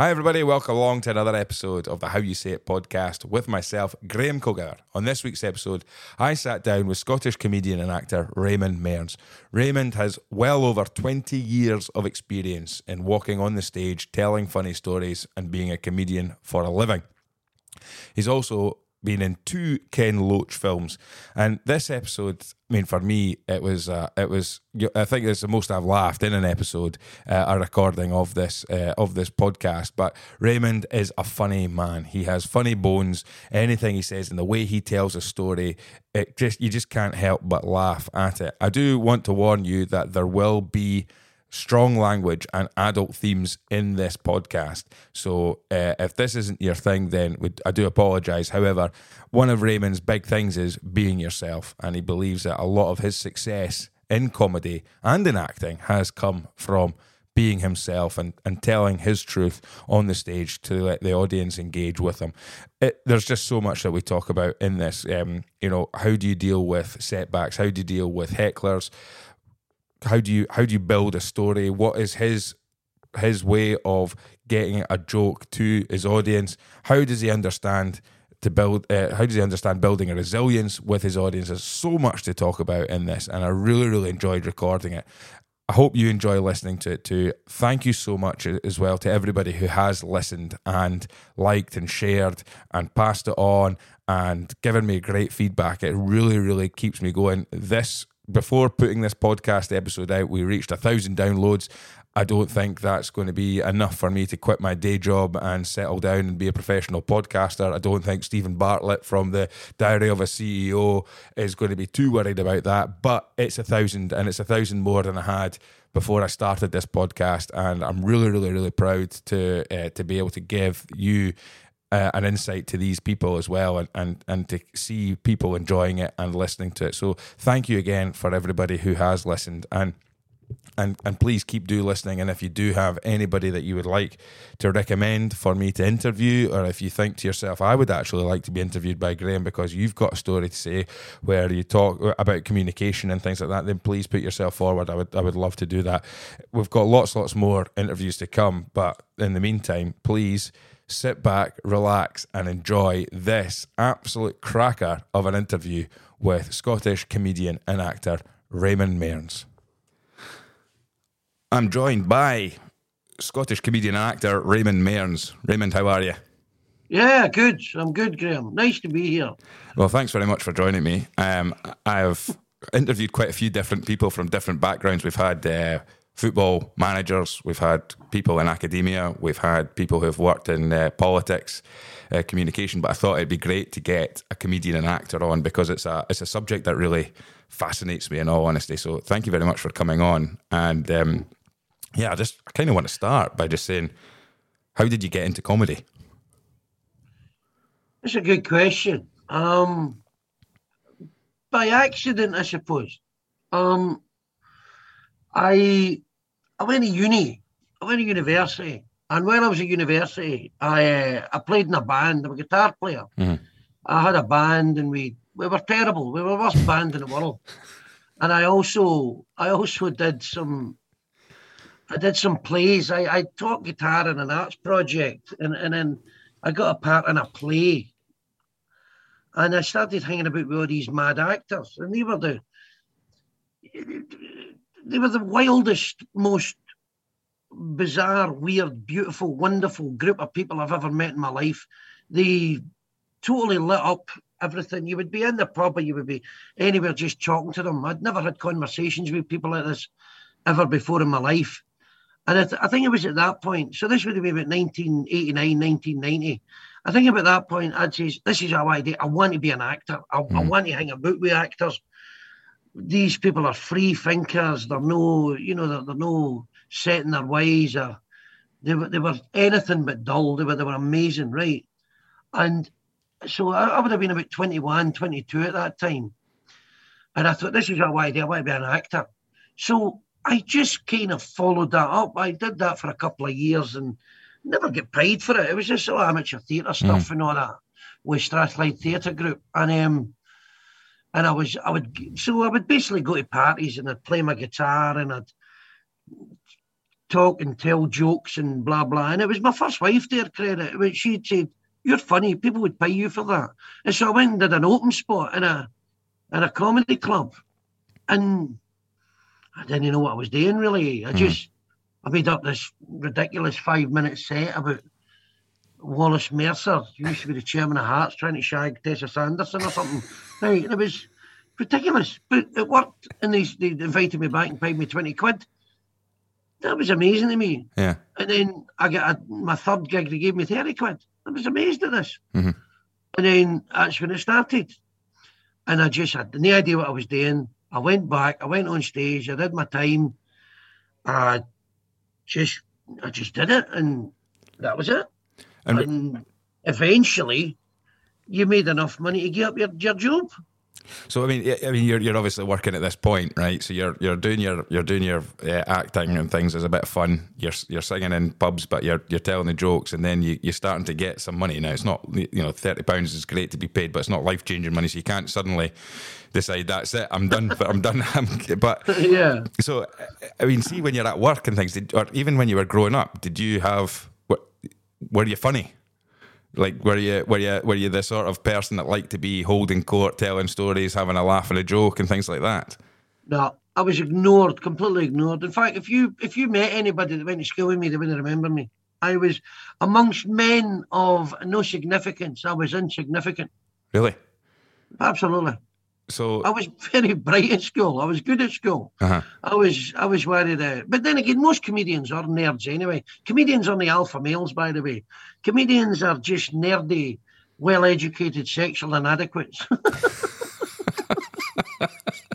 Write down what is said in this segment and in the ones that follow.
Hi, everybody. Welcome along to another episode of the How You Say It podcast with myself, Graham Cogower. On this week's episode, I sat down with Scottish comedian and actor Raymond Mearns. Raymond has well over 20 years of experience in walking on the stage, telling funny stories, and being a comedian for a living. He's also been in two Ken Loach films, and this episode, I mean, for me, it was uh, it was. I think it's the most I've laughed in an episode, uh, a recording of this uh, of this podcast. But Raymond is a funny man. He has funny bones. Anything he says and the way he tells a story, it just you just can't help but laugh at it. I do want to warn you that there will be strong language and adult themes in this podcast. So uh, if this isn't your thing, then I do apologise. However, one of Raymond's big things is being yourself, and he believes that a lot of his success in comedy and in acting has come from being himself and, and telling his truth on the stage to let the audience engage with him. It, there's just so much that we talk about in this. Um, you know, how do you deal with setbacks? How do you deal with hecklers? How do you how do you build a story? What is his his way of getting a joke to his audience? How does he understand to build? Uh, how does he understand building a resilience with his audience? There's so much to talk about in this, and I really really enjoyed recording it. I hope you enjoy listening to it too. Thank you so much as well to everybody who has listened and liked and shared and passed it on and given me great feedback. It really, really keeps me going. This before putting this podcast episode out, we reached a thousand downloads. I don't think that's going to be enough for me to quit my day job and settle down and be a professional podcaster. I don't think Steven Bartlett from the Diary of a CEO is going to be too worried about that. But it's a thousand, and it's a thousand more than I had before I started this podcast, and I'm really, really, really proud to uh, to be able to give you uh, an insight to these people as well and, and, and to see people enjoying it and listening to it. So thank you again for everybody who has listened. And and and please keep do listening. And if you do have anybody that you would like to recommend for me to interview or if you think to yourself I would actually like to be interviewed by Graham because you've got a story to say where you talk about communication and things like that then please put yourself forward. I would I would love to do that. We've got lots lots more interviews to come but in the meantime please sit back, relax, and enjoy this absolute cracker of an interview with Scottish comedian and actor Raymond Mearns. I'm joined by Scottish comedian and actor Raymond Mearns. Raymond, how are you? Yeah, good. I'm good, Graham. Nice to be here. Well, thanks very much for joining me. Um, I've interviewed quite a few different people from different backgrounds. We've had uh, football managers, we've had people in academia, we've had people who've worked in uh, politics, uh, communication. But I thought it'd be great to get a comedian and actor on because it's a it's a subject that really fascinates me. In all honesty, so thank you very much for coming on. And um, yeah, I just I kind of want to start by just saying, how did you get into comedy? That's a good question. Um, by accident, I suppose. Um, I I went to uni. I went to university, and when I was at university, I uh, I played in a band. I'm a guitar player. Mm-hmm. I had a band, and we we were terrible. We were the worst band in the world. And I also I also did some I did some plays. I, I taught guitar in an arts project, and, and then I got a part in a play. And I started hanging about with all these mad actors, and they were the they were the wildest, most bizarre, weird, beautiful, wonderful group of people I've ever met in my life. They totally lit up everything. You would be in the pub or you would be anywhere just talking to them. I'd never had conversations with people like this ever before in my life. And I, th- I think it was at that point. So this would have been about 1989, 1990. I think about that point, I'd say, this is how I do. I want to be an actor. I, mm. I want to hang about with actors these people are free thinkers. They're no, you know, they're, they're no set in their ways. Or they were, they were anything but dull. They were, they were amazing, right? And so I, I would have been about 21, 22 at that time. And I thought, this is how I do. I want to be an actor. So I just kind of followed that up. I did that for a couple of years and never get paid for it. It was just all amateur theatre stuff mm. and all that with Strathclyde Theatre Group. And um, and I was I would so I would basically go to parties and I'd play my guitar and I'd talk and tell jokes and blah blah. And it was my first wife to her credit. But she'd said, You're funny, people would pay you for that. And so I went and did an open spot in a in a comedy club. And I didn't know what I was doing really. I hmm. just I made up this ridiculous five minute set about Wallace Mercer, who used to be the chairman of Hearts, trying to shag Tessa Sanderson or something. Right, and it was ridiculous, but it worked. And they, they invited me back and paid me 20 quid. That was amazing to me. Yeah. And then I got a, my third gig, they gave me 30 quid. I was amazed at this. Mhm. And then that's when it started. And I just had no idea what I was doing. I went back, I went on stage, I did my time. I just I just did it and that was it. And- And, eventually you made enough money to get up your, your job. So I mean, I- mean, you're you're obviously working at this point, right? So you're you're doing your you're doing your uh, acting and things as a bit of fun. You're you're singing in pubs, but you're you're telling the jokes, and then you you're starting to get some money. Now it's not you know thirty pounds is great to be paid, but it's not life changing money. So you can't suddenly decide that's it. I'm done. But I'm done. I'm, but yeah. so I mean, see when you're at work and things, did, or even when you were growing up, did you have were you funny? Like were you were you were you the sort of person that liked to be holding court, telling stories, having a laugh and a joke and things like that? No, I was ignored, completely ignored. In fact, if you if you met anybody that went to school with me, they wouldn't remember me. I was amongst men of no significance. I was insignificant. Really? Absolutely. So I was very bright at school. I was good at school. uh-huh. I was I was worried out. But then again, most comedians are nerds anyway. Comedians are the alpha males, by the way. Comedians are just nerdy, well educated sexual inadequates.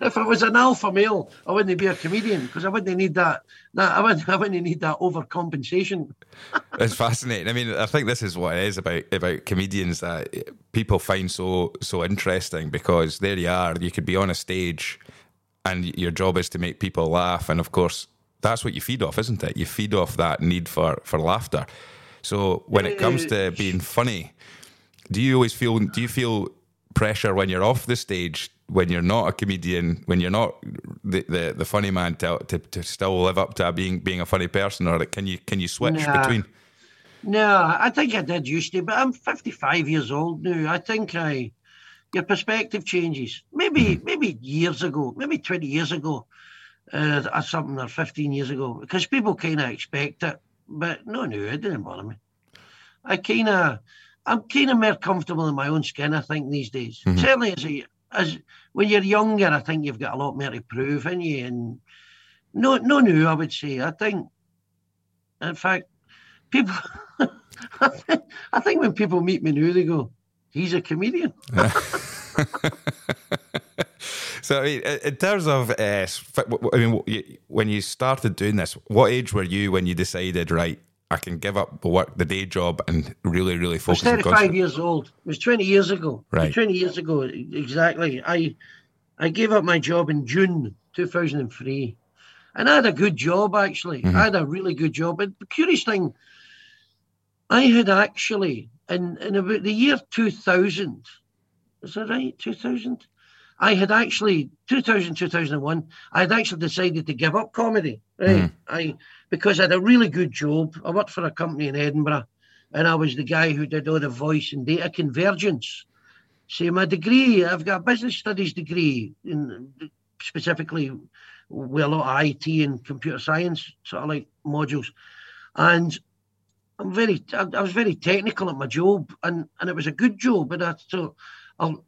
if I was an alpha male, I wouldn't be a comedian because I wouldn't need that. That I wouldn't, I wouldn't need that overcompensation. it's fascinating. I mean, I think this is what it is about about comedians that people find so so interesting because there you are. You could be on a stage, and your job is to make people laugh, and of course, that's what you feed off, isn't it? You feed off that need for for laughter. So when it comes to being funny, do you always feel do you feel pressure when you're off the stage when you're not a comedian when you're not the the, the funny man to, to to still live up to being being a funny person or can you can you switch Nah. between No, I think I did used to, but I'm 55 years old now. I think I, your perspective changes. Maybe, maybe years ago, maybe 20 years ago, uh, or something, or 15 years ago, because people kind of expect it. But no, no, it didn't bother me. I kind of, I'm kind of more comfortable in my own skin. I think these days, Mhm. certainly as a, as when you're younger, I think you've got a lot more to prove in you. And no, no, no, I would say. I think, in fact, people. I think, I think when people meet me now, they go, "He's a comedian." so I mean, in terms of uh, s- f- w- w- I mean when you started doing this what age were you when you decided right I can give up the work the day job and really really I was focus on 35 concert years old. It was 20 years ago. Right. 20 years ago, exactly. I I gave up my job in June 2003. And I had a good job, actually. Mhm. I had a really good job. But the curious thing, I had actually, in, in about the year 2000, is that right? 2000? I had actually, 2000, 2001, I had actually decided to give up comedy. Right. Mhm. I Because I had a really good job. I worked for a company in Edinburgh and I was the guy who did all the voice and data convergence. See, my degree, I've got a business studies degree, in specifically with a lot of IT and computer science, sort of like modules. And I'm very, I, I was very technical at my job, and, and it was a good job. And I thought, I'll,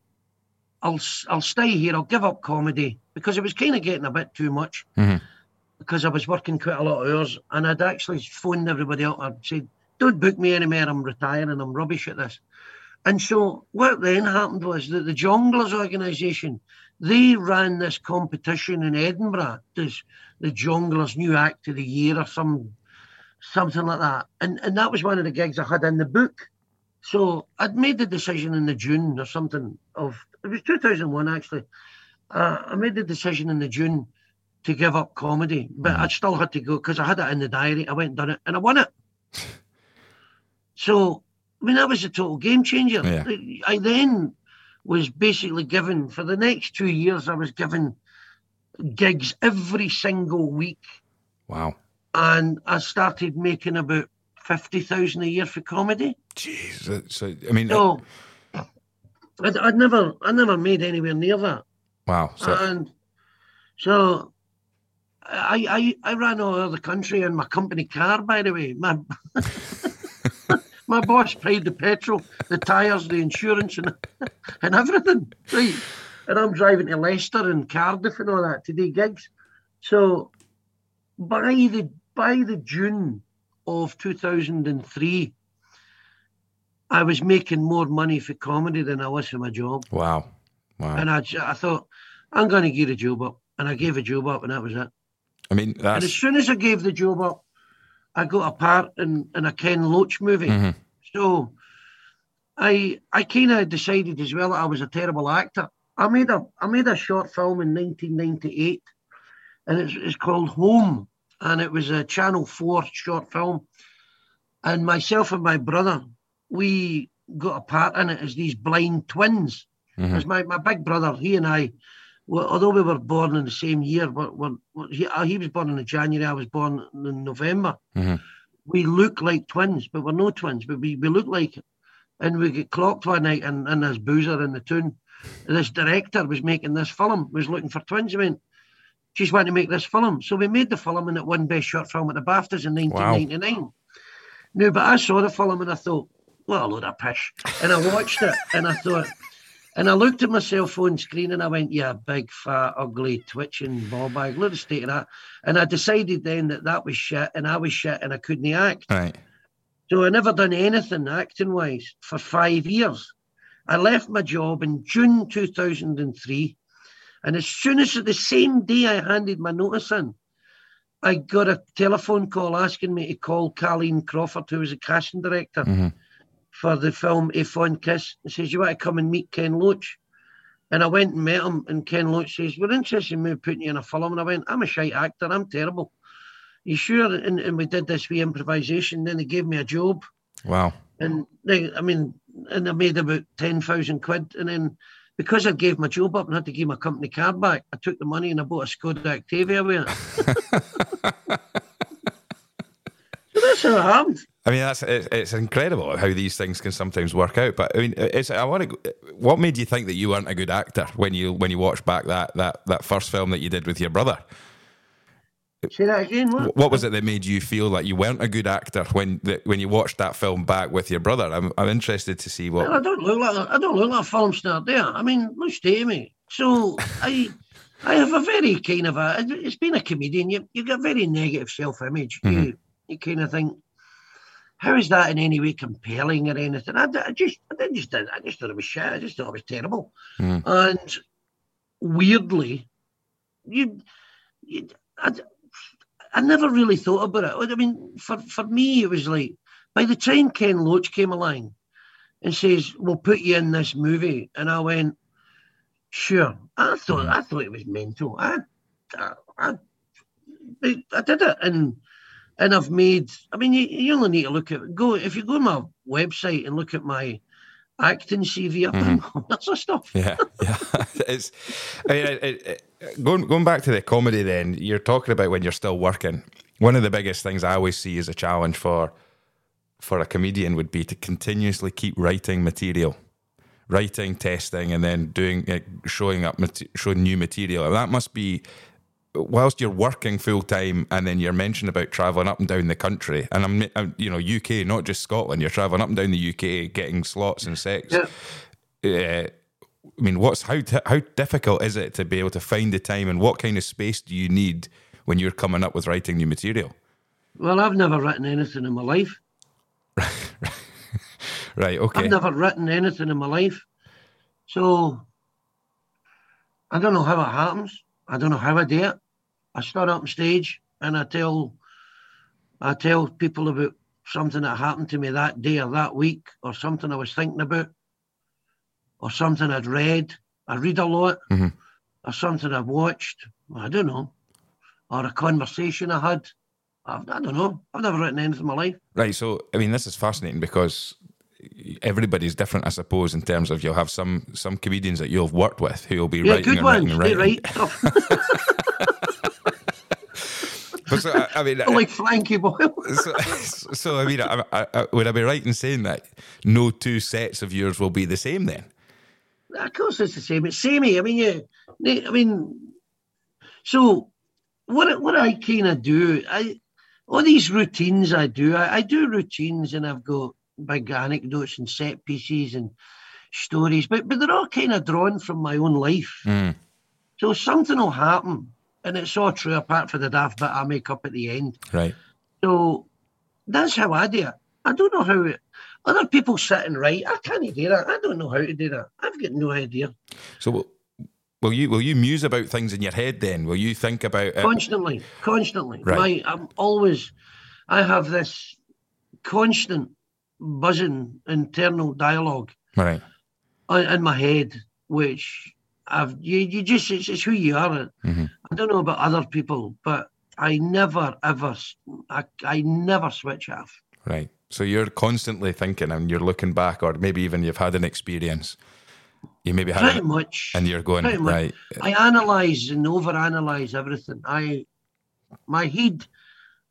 I'll, I'll stay here. I'll give up comedy because it was kind of getting a bit too much. Mhm. Because I was working quite a lot of hours, and I'd actually phoned everybody up. I'd said, "Don't book me anymore. I'm retiring. I'm rubbish at this." And so what then happened was that the Jongleurs organisation, they ran this competition in Edinburgh, this the Jongleurs New Act of the Year or some something like that. And and that was one of the gigs I had in the book. So I'd made the decision in the June or something of it was 2001 actually. Uh, I made the decision in the June to give up comedy, but mm-hmm. I still had to go because I had it in the diary. I went and done it, and I won it. So I mean, that was a total game changer. Yeah. I then was basically given for the next two years. I was given gigs every single week Wow. and I started making about fifty thousand a year for comedy. Jeez. So, I mean, So I'd, I'd never, I never made anywhere near that. wow. So, and so I, I I ran all over the country in my company car. By the way, my my boss paid the petrol, the tires, the insurance, and and everything. Right, and I'm driving to Leicester and Cardiff and all that to do gigs. So by the by the June of 2003, I was making more money for comedy than I was for my job. wow. Wow. And I, I thought, I'm going to give a job up. And I gave a job up, and that was it. I mean, And as soon as I gave the job up, I got a part in, in a Ken Loach movie. Mhm. So I I kind of decided as well that I was a terrible actor. I made a I made a short film in 1998, and it's, it's called Home, and it was a Channel Four short film. And myself and my brother, we got a part in it as these blind twins. Mhm. As my, my big brother, he and I, well, although we were born in the same year, but he, uh, he was born in January, I was born in November. Mhm. We look like twins, but we're no twins, but we, we look like it. And we get clocked one night and, in this boozer in the tune. This director was making this film, was looking for twins. He went, She's wanting to make this film. So we made the film and it won Best Short Film at the BAFTAs in 1999. No, but I saw the film and I thought, what a load of pish. And I watched it and I thought, and I looked at my cell phone screen and I went, yeah, big, fat, ugly, twitching ball bag, load of state of that. And I decided then that that was shit and I was shit and I couldn't act. Right. So I never done anything acting wise for five years. I left my job in June 2003. And as soon as the same day I handed my notice in, I got a telephone call asking me to call Kahleen Crawford, who was a casting director Mhm. For the film Ae Fond Kiss. And says, You want to come and meet Ken Loach? And I went and met him, and Ken Loach says, We're interested in me putting you in a film. And I went, I'm a shite actor, I'm terrible. You sure? And, and we did this wee improvisation. Then they gave me a job. Wow. And they, I mean, and I made about 10,000 quid. And then because I gave my job up and had to give my company card back, I took the money and I bought a Skoda Octavia with it. so that's it happened. I mean, that's it's, it's incredible how these things can sometimes work out. But I mean, it's I want to. What made you think that you weren't a good actor when you when you watched back that that that first film that you did with your brother? Say that again. What? What was it that made you feel like you weren't a good actor when when you watched that film back with your brother? I'm I'm interested to see Well, I don't look like I don't look like a film star there. I mean, look at me. So I I have a very kind of a it's being a comedian, you you got very negative self image. You mm-hmm. You kind of think, how is that in any way compelling or anything? I, I just I didn't just I just thought it was shit. I just thought it was terrible. Mhm. And weirdly, you, you I, I never really thought about it. I mean, for, for me, it was like by the time Ken Loach came along and says, "We'll put you in this movie," and I went, "Sure." I thought I thought it was mental. I, I, I, I did it, and and I've made. I mean, you, you only need to look at go if you go on my website and look at my acting CV. I've done mm-hmm. all sorts of stuff. Yeah, yeah. it's I mean, it, it, it- going going back to the comedy. Then you're talking about when you're still working. One of the biggest things I always see as a challenge for for a comedian would be to continuously keep writing material, writing, testing, and then doing like, showing up, showing new material. And that must be whilst you're working full time, and then you're mentioned about traveling up and down the country. And I'm, I'm you know UK, not just Scotland. You're traveling up and down the UK, getting slots and sex. Yeah. Uh, I mean, what's how how difficult is it to be able to find the time, and what kind of space do you need when you're coming up with writing new material? Well, I've never written anything in my life. Right. Okay. I've never written anything in my life. So I don't know how it happens. I don't know how I do it. I stand up on stage and I tell I tell people about something that happened to me that day or that week or something I was thinking about or something I'd read. I read a lot Mhm. or something I've watched. I don't know. Or a conversation I had. I've, I don't know. I've never written anything in my life. Right. So, I mean, this is fascinating because everybody's different, I suppose, in terms of you'll have some some comedians that you'll have worked with who will be Yeah, writing good and ones. writing and writing. write stuff. so, I, I mean, like uh, Frankie Boyle. so, so, I mean, I, I, would I be right in saying that no two sets of yours will be the same then? Of course, it's the same. It's samey. I mean, yeah, I mean, so what? What I kind of do, I all these routines I do. I, I do routines, and I've got big anecdotes and set pieces and stories, but but they're all kind of drawn from my own life. Mm. So something will happen, and it's all true apart from the daft bit I make up at the end. Right. So that's how I do it. I don't know how it, other people sit and write. I can't do that. I don't know how to do that. I've got no idea. So will you will you muse about things in your head then? Will you think about it? constantly, constantly? Right. My, I'm always. I have this constant buzzing internal dialogue Right. in my head, which I've you, you just it's, it's who you are. Mhm. I don't know about other people, but I never ever I, I never switch off. Right. So you're constantly thinking and you're looking back, or maybe even you've had an experience. You maybe had Pretty it, much. and you're going, right. I analyze and overanalyze everything. I my head,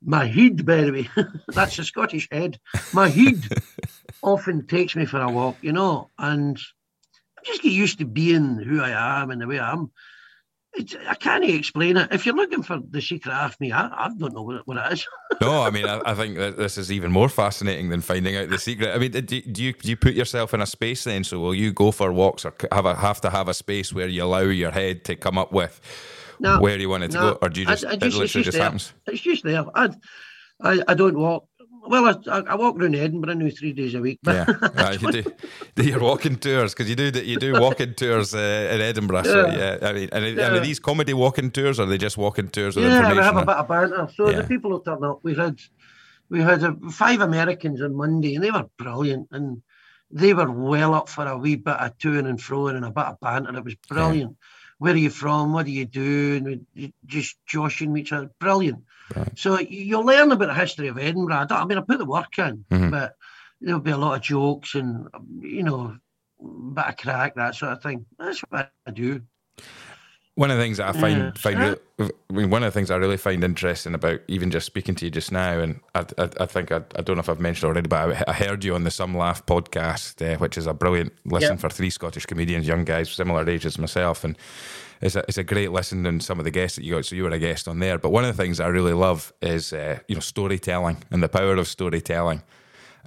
my head, by the way, that's a Scottish head. My head often takes me for a walk, you know, and I just get used to being who I am and the way I am. It's, I can't explain it. If you're looking for the secret of me, I, I don't know what what it is. No, I mean, I, I think that this is even more fascinating than finding out the secret. I mean, do, do you do you put yourself in a space then? So will you go for walks or have a, have to have a space where you allow your head to come up with No, where you want it to no, go, or do you just, I it just- literally it's just, there. happens? It's just there. I, I, I don't walk. Well, I, I, I walk around Edinburgh now three days a week. But Yeah, uh, you do, do your walking tours because you do that. You do walking tours uh, in Edinburgh. So Yeah. yeah, I mean, and, Yeah. are these comedy walking tours, or are they just walking tours with yeah, we information? have a bit of banter. So Yeah. the people will turn up. We had we had uh, five Americans on Monday, and they were brilliant, and they were well up for a wee bit of toing and froing and a bit of banter. It was brilliant. Where are you from? What do you do? And just joshing each other. Brilliant. Right. So you- you'll learn about the history of Edinburgh. I, I mean, I put the work in, Mhm. but there'll be a lot of jokes and you know, bit of crack, that sort of thing. That's what I do. One of the things that I find Yeah. find I mean, one of the things I really find interesting about even just speaking to you just now, and I, I, I think I, I don't know if I've mentioned already, but I, I heard you on the Some Laugh podcast, uh, which is a brilliant listen Yeah. for three Scottish comedians, young guys similar age as myself, and it's a, it's a great listen and some of the guests that you got. So you were a guest on there, but one of the things I really love is uh, you know storytelling and the power of storytelling.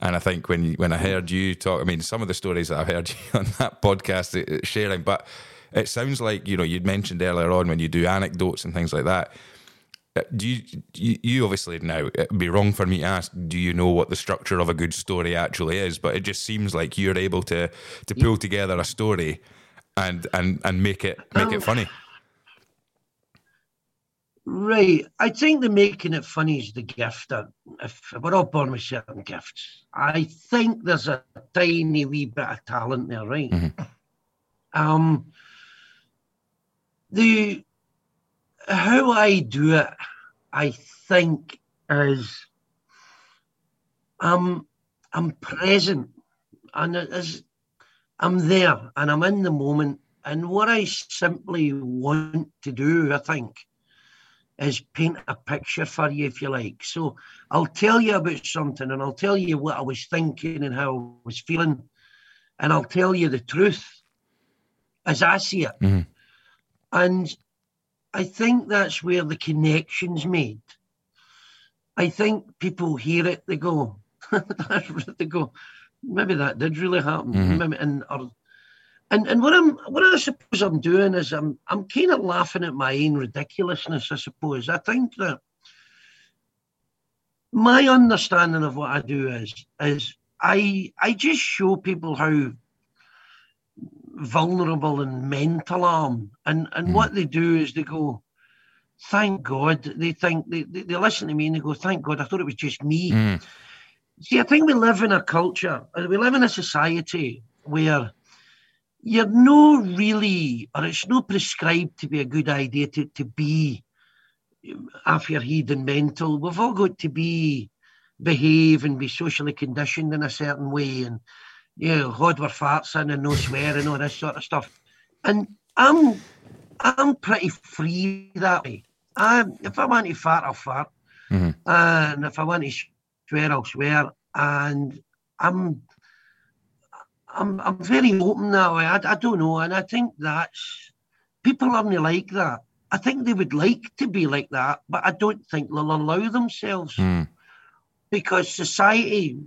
And I think when you, when I heard you talk, I mean, some of the stories that I've heard you on that podcast uh, uh, sharing, but it sounds like you know you'd mentioned earlier on when you do anecdotes and things like that. uh, Do you, you you obviously now it'd be wrong for me to ask, do you know what the structure of a good story actually is? But it just seems like you're able to to pull together a story and and and make it make it Um, funny. Right. I think the making it funny is the gift. uh, If we're all born with certain gifts, I think there's a tiny wee bit of talent there, right? Mhm. Um, the how I do it, I think, is I'm I'm present and it is I'm there and I'm in the moment. And what I simply want to do, I think, is paint a picture for you, if you like. So I'll tell you about something and I'll tell you what I was thinking and how I was feeling. And I'll tell you the truth as I see it. Mhm. And I think that's where the connection's made. I think people hear it, they go, they go, maybe that did really happen. Mhm. Maybe, and, or, and and what I'm what I suppose I'm doing is I'm I'm kind of laughing at my own ridiculousness, I suppose. I think that my understanding of what I do is is I I just show people how vulnerable and mental am. And and Mhm. what they do is they go, Thank God. They think they, they, they listen to me and they go, Thank God, I thought it was just me. Mm, See, I think we live in a culture, uh, we live in a society where you're no really, or it's not prescribed to be a good idea to, to be off your head and mental. We've all got to be, behave and be socially conditioned in a certain way and, you know, hold our farts in and no swearing, all this sort of stuff. And I'm, I'm pretty free that way. I, if I want to fart, I'll fart. Mm-hmm. And if I want to swear, I'll swear. And I'm I'm I'm very open that way. I, I don't know, and I think that's people aren't like that. I think they would like to be like that, but I don't think they'll allow themselves Mm. because society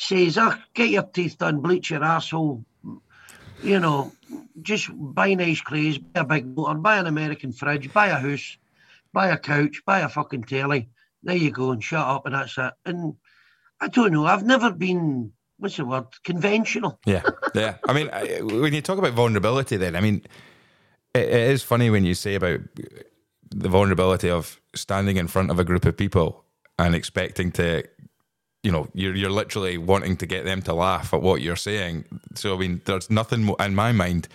says, "Oh, get your teeth done, bleach your asshole." You know, just buy nice clothes, buy a big motor, buy an American fridge, buy a house, buy a couch, buy a fucking telly. There you go, and shut up, and that's it. And I don't know. I've never been what's the word conventional. Yeah, yeah. I mean, when you talk about vulnerability, then I mean, it, it is funny when you say about the vulnerability of standing in front of a group of people and expecting to, you know, you're you're literally wanting to get them to laugh at what you're saying. So I mean, there's nothing more in my mind.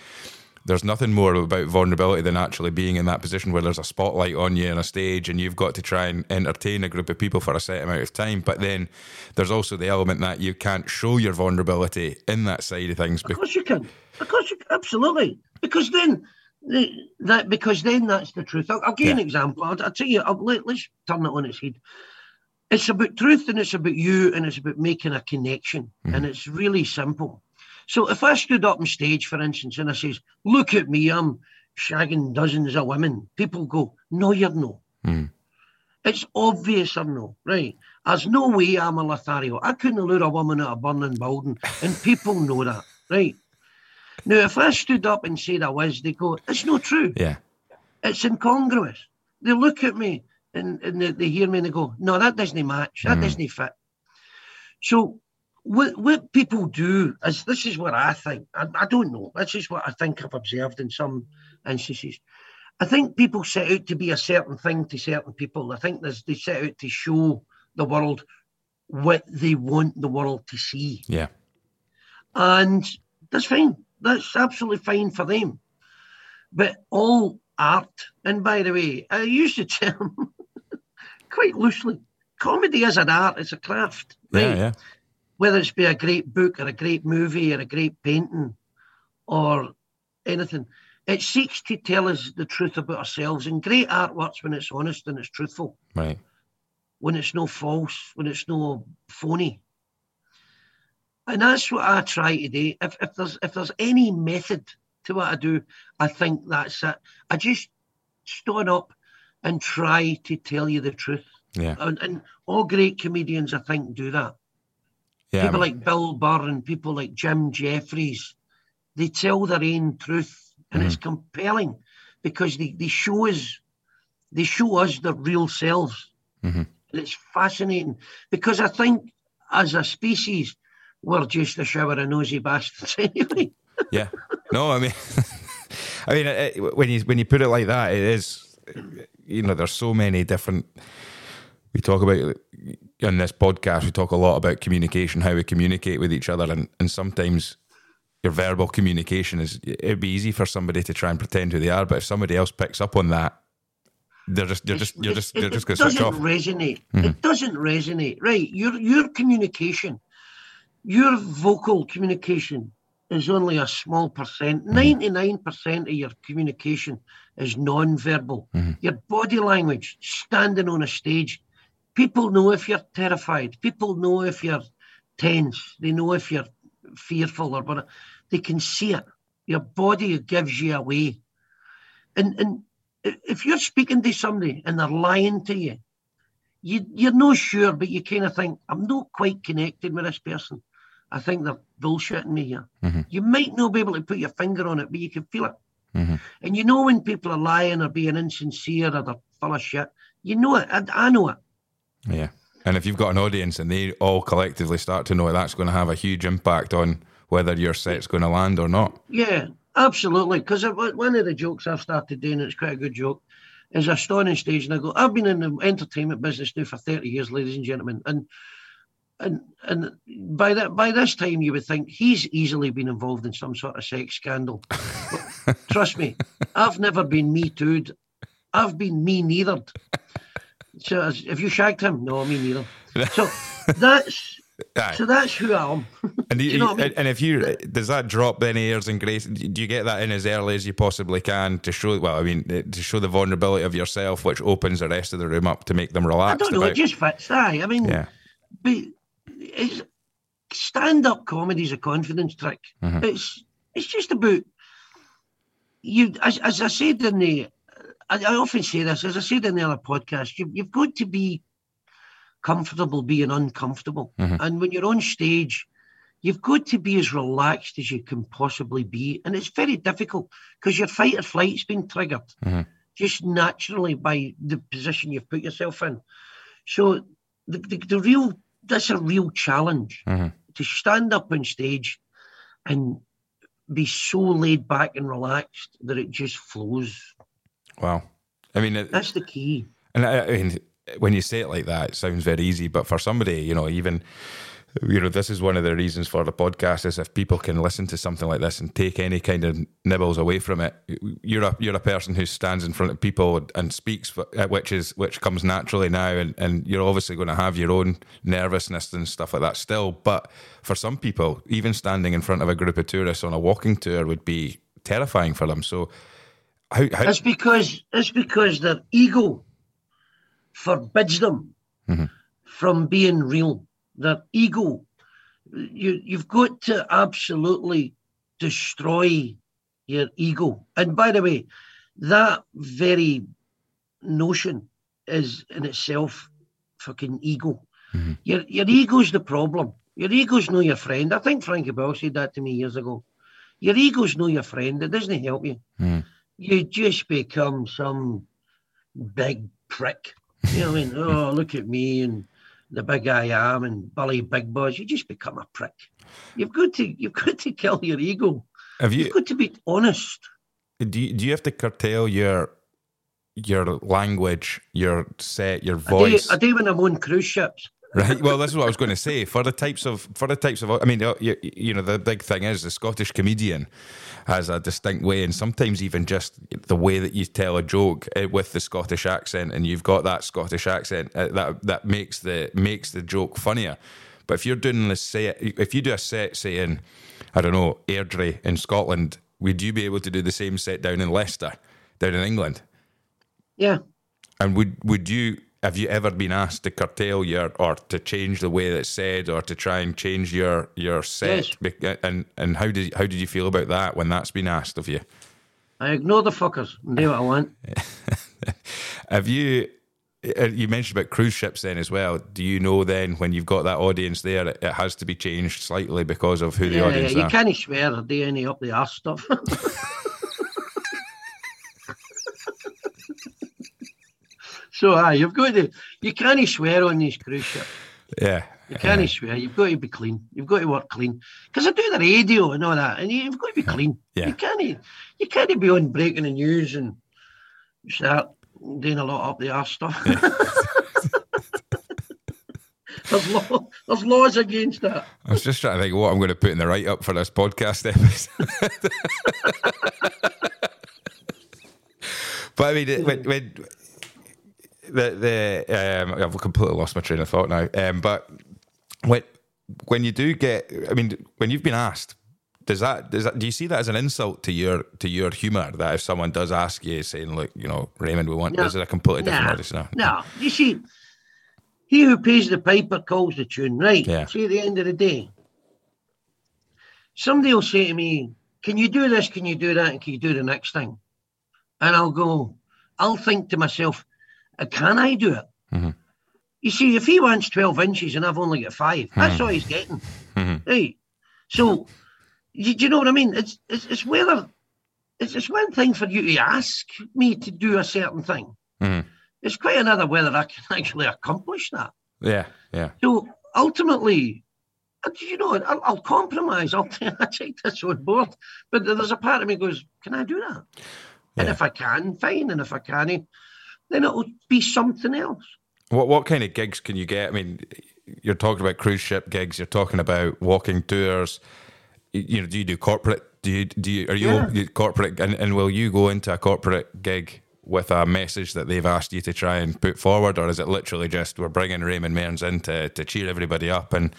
There's nothing more about vulnerability than actually being in that position where there's a spotlight on you on a stage and you've got to try and entertain a group of people for a set amount of time. But then there's also the element that you can't show your vulnerability in that side of things. Of course you can. Of course you can. Absolutely. Because then the, that because then that's the truth. I'll, I'll give you an example. I'll, I'll tell you. I'll, let, let's turn it on its head. It's about truth and it's about you and it's about making a connection. And it's really simple. So if I stood up on stage, for instance, and I says, "Look at me, I'm shagging dozens of women," people go, "No, you're no." Mm. It's obvious I'm no, right? There's no way I'm a Lothario. I couldn't lure a woman out of a burning building, and people know that, right? Now, if I stood up and said I was, they go, it's not true. Yeah. It's incongruous. They look at me and, and they, they hear me and they go, no, that doesn't match. That Mm. doesn't fit. So what, what people do is, this is what I think. I, I don't know. This is what I think I've observed in some instances. I think people set out to be a certain thing to certain people. I think there's, they set out to show the world what they want the world to see. Yeah. And that's fine. That's absolutely fine for them. But all art, and by the way, I use the term quite loosely. Comedy is an art, it's a craft. Yeah. right? Yeah. Whether it's be a great book or a great movie or a great painting or anything, it seeks to tell us the truth about ourselves. And great art works when it's honest and it's truthful Right. when it's no false, when it's no phony. And that's what I try to do. If, if there's if there's any method to what I do, I think that's it. I just stand up and try to tell you the truth. Yeah. And, and all great comedians, I think, do that. Yeah. I people mean, like Bill Burr and people like Jim Jeffries, they tell their own truth, and it's mm-hmm. compelling because they, they show us they show us their real selves. Mhm. And it's fascinating because I think as a species, we're just a shower of nosy bastards anyway. yeah. No, I mean, I mean, it, it- when you when you put it like that, it is. You know, there's so many different. We talk about in this podcast. We talk a lot about communication, how we communicate with each other, and and sometimes your verbal communication is. It'd be easy for somebody to try and pretend who they are, but if somebody else picks up on that, they're just you're just you're just you're just going to switch doesn't. Mm-hmm. resonate. It doesn't resonate. Right. Your your communication, your vocal communication is only a small percent. Mm-hmm. 99 percent of your communication is non-verbal. Mm-hmm. Your body language, standing on a stage, people know if you're terrified. People know if you're tense. They know if you're fearful or whatever. They can see it. Your body gives you away. And and if you're speaking to somebody and they're lying to you, you you're not sure, but you kind of think, I'm not quite connected with this person. I think they're bullshitting me here. Mhm. You might not be able to put your finger on it, but you can feel it. Mhm. And you know when people are lying or being insincere or they're full of shit. You know it. I, I know it. Yeah. And if you've got an audience and they all collectively start to know it, that's going to have a huge impact on whether your set's going to land or not. Yeah, absolutely. Because one of the jokes I've started doing, it's quite a good joke, is I stand on stage and I go, I've been in the entertainment business now for 30 years, ladies and gentlemen. And and and by that by this time you would think he's easily been involved in some sort of sex scandal. But trust me, I've never been me too'd. I've been me neithered. So as- have you shagged him? No, me neither. So that's. So that's who I am. And, you, you know I mean? and if you does that drop any airs and grace? Do you get that in as early as you possibly can to show? Well, I mean, eh, to show the vulnerability of yourself, which opens the rest of the room up to make them relax. I don't know. about, It just fits. Aye. I mean, yeah, but it's stand-up comedy is a confidence trick. Mhm. It's it's just about you. As, as I said in the, I, I often say this. As I said in the other podcast, you, you've got to be comfortable being uncomfortable, Mhm. and when you're on stage. You've got to be as relaxed as you can possibly be. And it's very difficult because your fight or flight's been triggered Mhm. just naturally by the position you've put yourself in. So the, the, the real that's a real challenge Mhm. to stand up on stage and be so laid back and relaxed that it just flows. wow. I mean, it, That's the key. And I, I mean, when you say it like that, it sounds very easy. But for somebody, you know, even you know, this is one of the reasons for the podcast is if people can listen to something like this and take any kind of nibbles away from it. You're a you're a person who stands in front of people and speaks, which is which comes naturally now, and and you're obviously going to have your own nervousness and stuff like that still. But for some people, even standing in front of a group of tourists on a walking tour would be terrifying for them. So. How, how, It's because it's because their ego forbids them Mhm. from being real. Their ego, you you've got to absolutely destroy your ego. And by the way, that very notion is in itself fucking ego. Mhm. Your your ego's the problem. Your ego's no your friend. I think Frankie Bell said that to me years ago. Your ego's no your friend. It doesn't help you Mm. you just become some big prick. You know what I mean? Oh, look at me and the big I am and bully Big Boss. You just become a prick. You've got to you've got to kill your ego. have you You've got to be honest. do you, do you have to curtail your your language, your set, your I do, voice? I do when I'm on cruise ships. Right. Well, this is what I was going to say. For the types of for the types of, I mean, you, you know, the big thing is the Scottish comedian has a distinct way, and sometimes even just the way that you tell a joke eh, with the Scottish accent, and you've got that Scottish accent uh, that that makes the makes the joke funnier. But if you're doing the set, if you do a set, say in, I don't know, Airdrie in Scotland, would you be able to do the same set down in Leicester, down in England? Yeah. And would would you have you ever been asked to curtail your or to change the way that it's said or to try and change your your set? Yes. Bec- And and how did how did you feel about that when that's been asked of you? I ignore the fuckers and do what I want. Have you? uh, You mentioned about cruise ships then as well. Do you know then when you've got that audience there, it, it has to be changed slightly because of who the Yeah, yeah, you are? can't swear or do any up the arse stuff. so aye, you've got to you can't swear on these cruise ships. Yeah, You can't swear. You've got to be clean. You've got to work clean. Because I do the radio and all that, and you've got to be clean. Yeah. You can't. You can't be on breaking the news and start doing a lot up the arse stuff. there's, law, there's laws against that. I was just trying to think what I'm going to put in the write up for this podcast episode. but I mean, when, when the the um, I've completely lost my train of thought now. Um, but when when you do get, I mean, when you've been asked, does that does that do you see that as an insult to your to your humour that if someone does ask you saying, look, you know, Raymond, we want No. is it a completely different audience now? No, you see, he who pays the piper calls the tune, right? Yeah. See, at the end of the day, somebody will say to me, Can you do this? Can you do that? And can you do the next thing? And I'll go, I'll think to myself, "Uh, Can I do it? Mhm. You see, if he wants 12 inches and I've only got five, that's all he's getting. Mhm. Right. So, you, do you know what I mean? It's, it's, it's whether it's, it's one thing for you to ask me to do a certain thing. Mhm. It's quite another whether I can actually accomplish that. Yeah, yeah, So ultimately, uh, you know, I'll, I'll compromise. I'll I take this on board. But there's a part of me goes, can I do that? And if I can, fine. And if I can't, then it'll be something else. What what kind of gigs can you get? I mean, you're talking about cruise ship gigs. You're talking about walking tours. You know, do you do corporate? Do you do you are you Yeah. you corporate? And, and will you go into a corporate gig with a message that they've asked you to try and put forward, or is it literally just we're bringing Raymond Mearns in to, to cheer everybody up and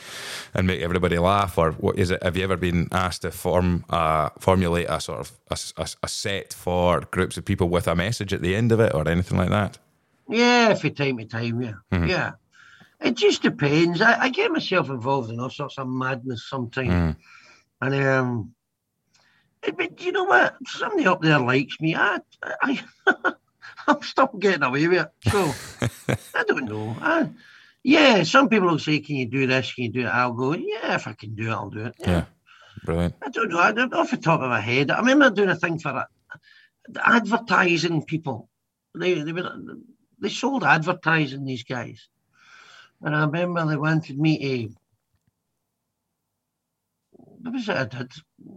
and make everybody laugh, or what is it? Have you ever been asked to form uh, formulate a sort of a, a, a set for groups of people with a message at the end of it, or anything like that? Yeah, from time to time, yeah. Mhm. Yeah. It just depends. I, I get myself involved in all sorts of madness sometimes. Mm. And um but you know what? Somebody up there likes me. I I I'm still getting away with it. So I don't know. I, yeah, some people will say, Can you do this? Can you do that? I'll go, Yeah, if I can do it, I'll do it. Yeah, brilliant. I don't know. I don't, off the top of my head, I remember doing a thing for advertising people. They they were they sold advertising these guys, and I remember they wanted me to. What was I did?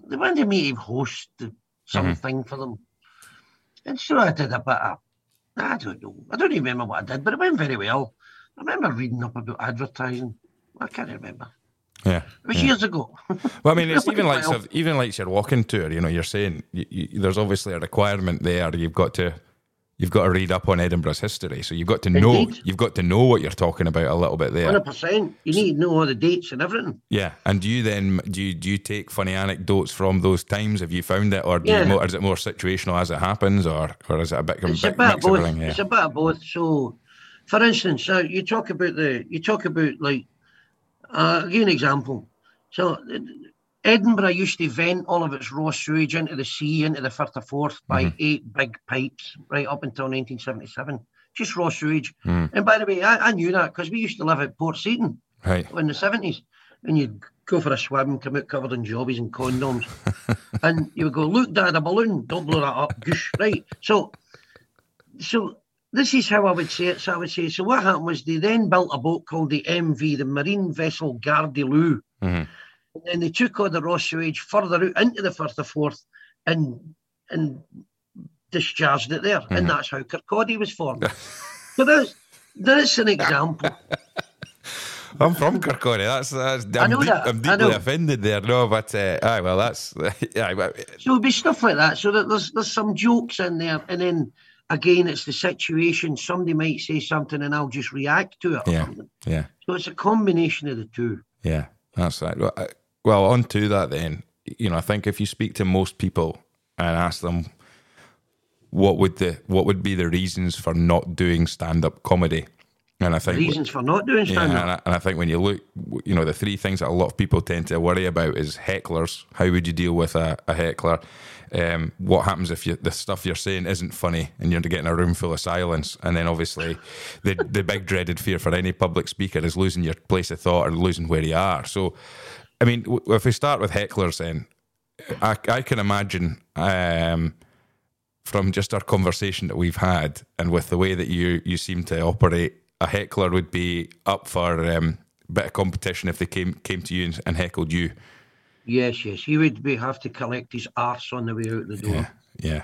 They wanted me to host something mm-hmm. for them, and so I did a bit of. I don't know. I don't even remember what I did, but it went very well. I remember reading up about advertising. I can't remember. Yeah. It was yeah. years ago. Well, I mean, it's even like even like your walking tour. You know, you're saying you, you, there's obviously a requirement there. You've got to you've got to read up on Edinburgh's history, so you've got to know Indeed. you've got to know what you're talking about a little bit there. Hundred percent. You need to know all the dates and everything. Yeah, and do you then do you, do you take funny anecdotes from those times? Have you found it, or do Yeah. you more, is it more situational as it happens, or or is it a bit, It's bit a bit of both. everything? Yeah. It's a bit of both. So, for instance, uh, you talk about the you talk about like uh, I'll give you an example. So, Edinburgh used to vent all of its raw sewage into the sea, into the Firth of Forth by Mhm. eight big pipes, right up until 1977. Just raw sewage. Mm. And by the way, I, I knew that because we used to live at Port Seton Right. in the 70s. And you'd go for a swim, come out covered in jobbies and condoms. and you would go, look, Dad, a balloon, don't blow that up. Goosh. Right. So, so this is how I would say it. So I would say, so what happened was they then built a boat called the MV, the Marine Vessel Gardyloo. Mhm. And then they took all the raw sewage further out into the Firth of Forth and and discharged it there. Mhm. And that's how Kirkcaldy was formed. so that's that's an example. I'm from Kirkcaldy. That's that's. I'm, deep- that. I'm deeply offended there. No, but uh, aye, well, that's yeah. but- So it'll be stuff like that. So that there's there's some jokes in there, and then again, it's the situation. Somebody might say something, and I'll just react to it. Yeah. something. Yeah. So it's a combination of the two. Yeah, that's right. Well, well, on to that then. You know, I think if you speak to most people and ask them what would the what would be the reasons for not doing stand up comedy, and I think Reasons for not doing stand up. and I, and I think when you look, you know, the three things that a lot of people tend to worry about is hecklers. How would you deal with a, a heckler? Um, what happens if you, the stuff you're saying isn't funny and you're getting a room full of silence? And then obviously, the the big dreaded fear for any public speaker is losing your place of thought or losing where you are. So, I mean, w- if we start with hecklers, then I, I can imagine. Um, from just our conversation that we've had and with the way that you you seem to operate, a heckler would be up for um, a bit of competition if they came came to you and, and heckled you. Yes, yes. He would be have to collect his arse on the way out the door. Yeah, yeah.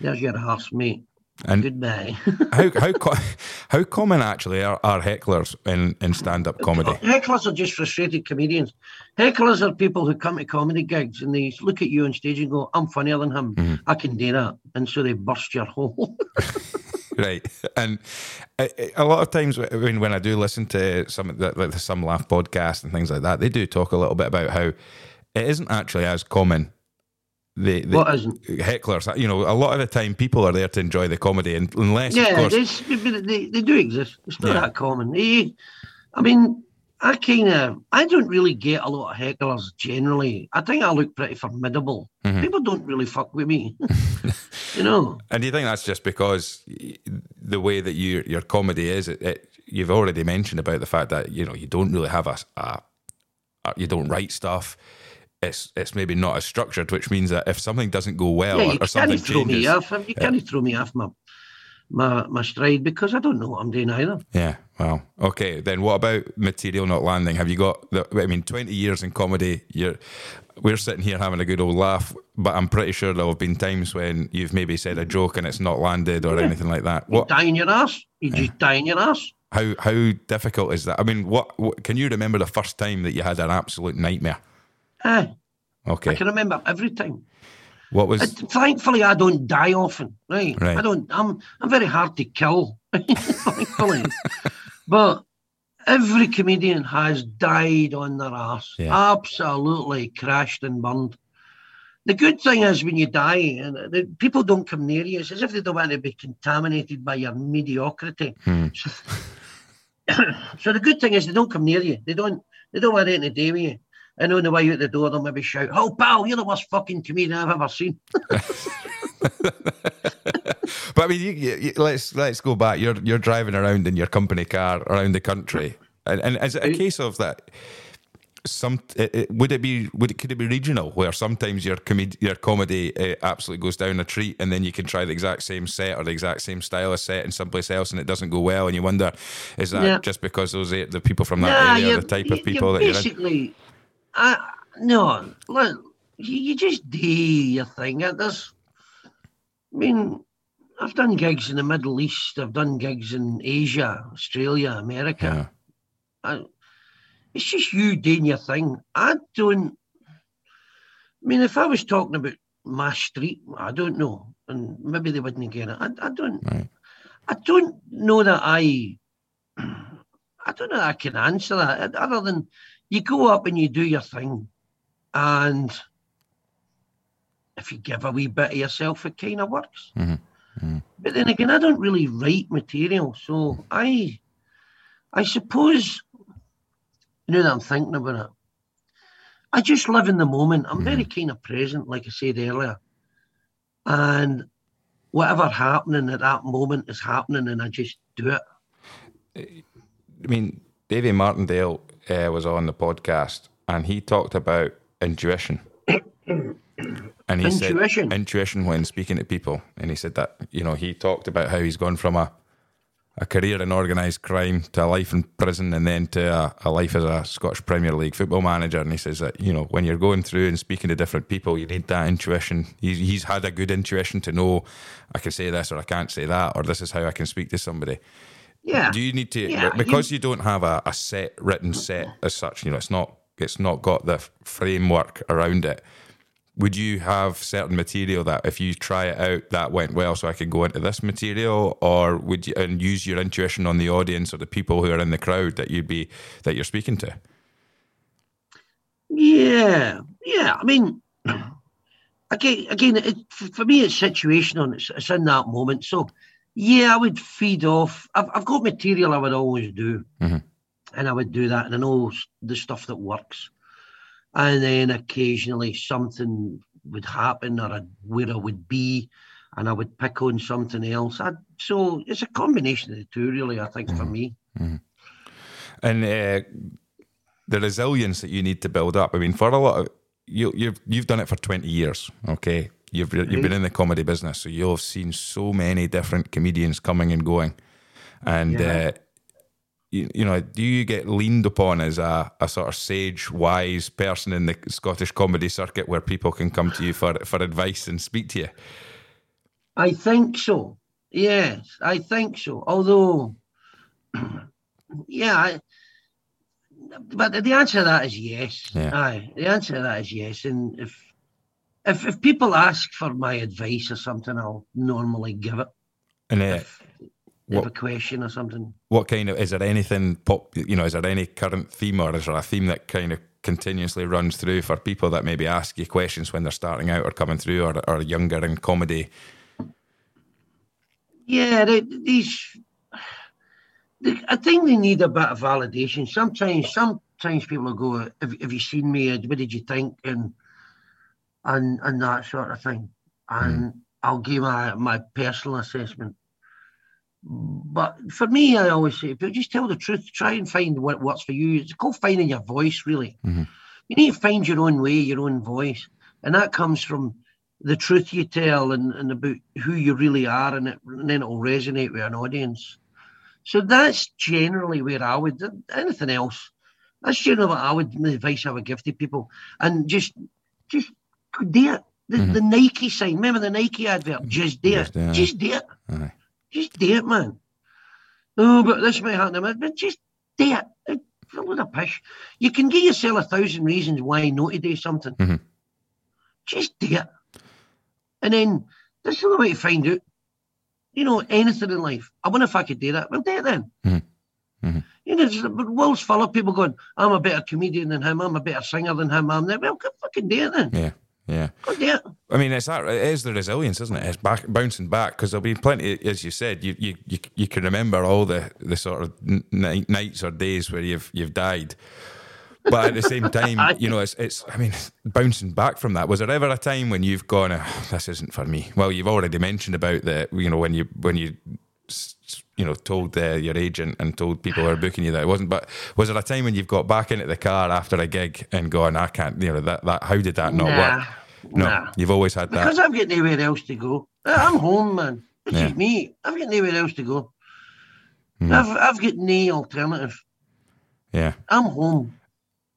There's your arse, mate. And Goodbye. how how how common actually are, are hecklers in, in stand up comedy? Hecklers are just frustrated comedians. Hecklers are people who come to comedy gigs and they look at you on stage and go, I'm funnier than him. Mm-hmm. I can do that. And so they burst your hole. right and a, a lot of times when when I do listen to some like the some laugh podcast and things like that they do talk a little bit about how it isn't actually as common the, the what isn't? hecklers you know a lot of the time people are there to enjoy the comedy and unless of Yeah, course they, they do exist. It's not Yeah. that common. They- I mean, I kind of, I don't really get a lot of hecklers generally. I think I look pretty formidable. Mhm. People don't really fuck with me. you know? and do you think that's just because the way that you your comedy is it, it you've already mentioned about the fact that you know you don't really have a, a, a you don't write stuff it's it's maybe not as structured which means that if something doesn't go well yeah, or, or something throw changes me off. Um, you can't throw me off my, my, my stride because I don't know what I'm doing either. Yeah. Well, okay. Then what about material not landing? Have you got? The, I mean, twenty years in comedy. You're, we're sitting here having a good old laugh, but I'm pretty sure there have been times when you've maybe said a joke and it's not landed or anything like that. You What? die in your ass. You just die in your ass. How how difficult is that? I mean, what, what? Can you remember the first time that you had an absolute nightmare? Aye. I can remember every time. What was? Thankfully, I don't die often. Right? Right. I don't. I'm. I'm very hard to kill. thankfully, but every comedian has died on their ass. Yeah. Absolutely crashed and burned. The good thing is when you die, and the, people don't come near you. It's as if they don't want to be contaminated by your mediocrity. Hmm. So, so the good thing is they don't come near you. They don't. They don't want anything to do with you. And on the way out the door, they'll maybe shout, "Oh, pal, you're the worst fucking comedian I've ever seen." But I mean, you, you, you- let's let's go back. You're you're driving around in your company car around the country, and, and is it a case of that? Some it, it- would it be would it could it be regional where sometimes your comed- your comedy uh, absolutely goes down a treat, and then you can try the exact same set or the exact same style of set in someplace else, and it doesn't go well, and you wonder, is that Yeah. just because those the people from that Nah, area, are the type of people you're that you're in? I no, look, you, you just do your thing. Uh, There's, I mean, I've done gigs in the Middle East. I've done gigs in Asia, Australia, America. Yeah. I, it's just you doing your thing. I don't. I mean, if I was talking about my street, I don't know, and maybe they wouldn't get it. I, I don't. Right. I don't know that I. I don't know that I can answer that other than you go up and you do your thing, and if you give a wee bit of yourself, it kind of works. Mhm. Mhm. But then again, I don't really write material, so I, I suppose, you know, that I'm thinking about it, I just live in the moment. I'm very kind of present, like I said earlier, and whatever happening at that moment is happening, and I just do it. I mean, Davy Martindale uh, was on the podcast and he talked about intuition. and he Intuition? said intuition when speaking to people. And he said that, you know, he talked about how he's gone from a, a career in organised crime to a life in prison and then to a, a life as a Scottish Premier League football manager. And he says that, you know, when you're going through and speaking to different people, you need that intuition. He's, he's had a good intuition to know I can say this or I can't say that, or this is how I can speak to somebody. Yeah. Do you need to Yeah, because you, don't have a, a set written set as such? You know, it's not it's not got the framework around it. Would you have certain material that if you try it out that went well, so I could go into this material, or would you and use your intuition on the audience or the people who are in the crowd that you'd be that you're speaking to? Yeah, yeah. I mean, again, again, it, for me, it's situational. It's, it's in that moment. So, yeah, I would feed off. I've, I've got material I would always do, Mhm. and I would do that, and I know the stuff that works. And then occasionally something would happen, or I'd, where I would be, and I would pick on something else. i so it's a combination of the two, really. I think for me. And uh, the resilience that you need to build up. I mean, for a lot of you, you've you've done it for twenty years. Okay, you've you've been in the comedy business, so you'll have seen so many different comedians coming and going, and. Yeah. Uh, you, you know, do you get leaned upon as a, a sort of sage, wise person in the Scottish comedy circuit where people can come to you for for advice and speak to you? I think so. Yes, I think so. Although, yeah, I, but the answer to that is yes. Yeah. Aye, the answer to that is yes. And if if if people ask for my advice or something, I'll normally give it. And uh, If they have a question or something. what kind of is there anything pop? You know, is there any current theme or is there a theme that kind of continuously runs through for people that maybe ask you questions when they're starting out or coming through or, or younger in comedy? Yeah, they, these. They, I think they need a bit of validation. Sometimes, sometimes people will go, "Have, have you seen me? What did you think?" and and and that sort of thing. And I'll give my my personal assessment. But for me, I always say, people just tell the truth. Try and find what works for you. It's called finding your voice, really. Mhm. You need to find your own way, your own voice, and that comes from the truth you tell and, and about who you really are, and, it, and then it'll resonate with an audience. So that's generally where I would. Anything else? That's generally what I would the advice I would give to people, and just just do it. The, Mhm. the Nike sign. Remember the Nike advert? Just do Just it. Just do it. Aye. Just do it, man. Oh, but this might happen. But but just do it. It's a load of pish. You can give yourself a thousand reasons why not to do something. Mhm. Just do it. And then this is the way to find out. You know, anything in life. I wonder if I could do that. Well, do it then. Mhm. You know, but world's full of people going, I'm a better comedian than him, I'm a better singer than him, I'm there. Well, fucking do it then. Yeah, yeah. Oh, Go do. I mean, it's that. It is the resilience, isn't it? It's back bouncing back because there'll be plenty, as you said. You you you, you can remember all the the sort of night, nights or days where you've you've died. But at the same time, you know, it's it's. I mean, bouncing back from that. Was there ever a time when you've gone, oh, "This isn't for me"? Well, you've already mentioned about the, you know, when you when you, you know, told uh, your agent and told people who were booking you that it wasn't. But was there a time when you've got back into the car after a gig and gone, "I can't," you know, that that how did that not Nah, work? No, nah. you've always had that. Because I've got nowhere else to go. I'm home, man. This Yeah. is me. I've got nowhere else to go. Hmm. I've, I've got no alternative. Yeah. I'm home.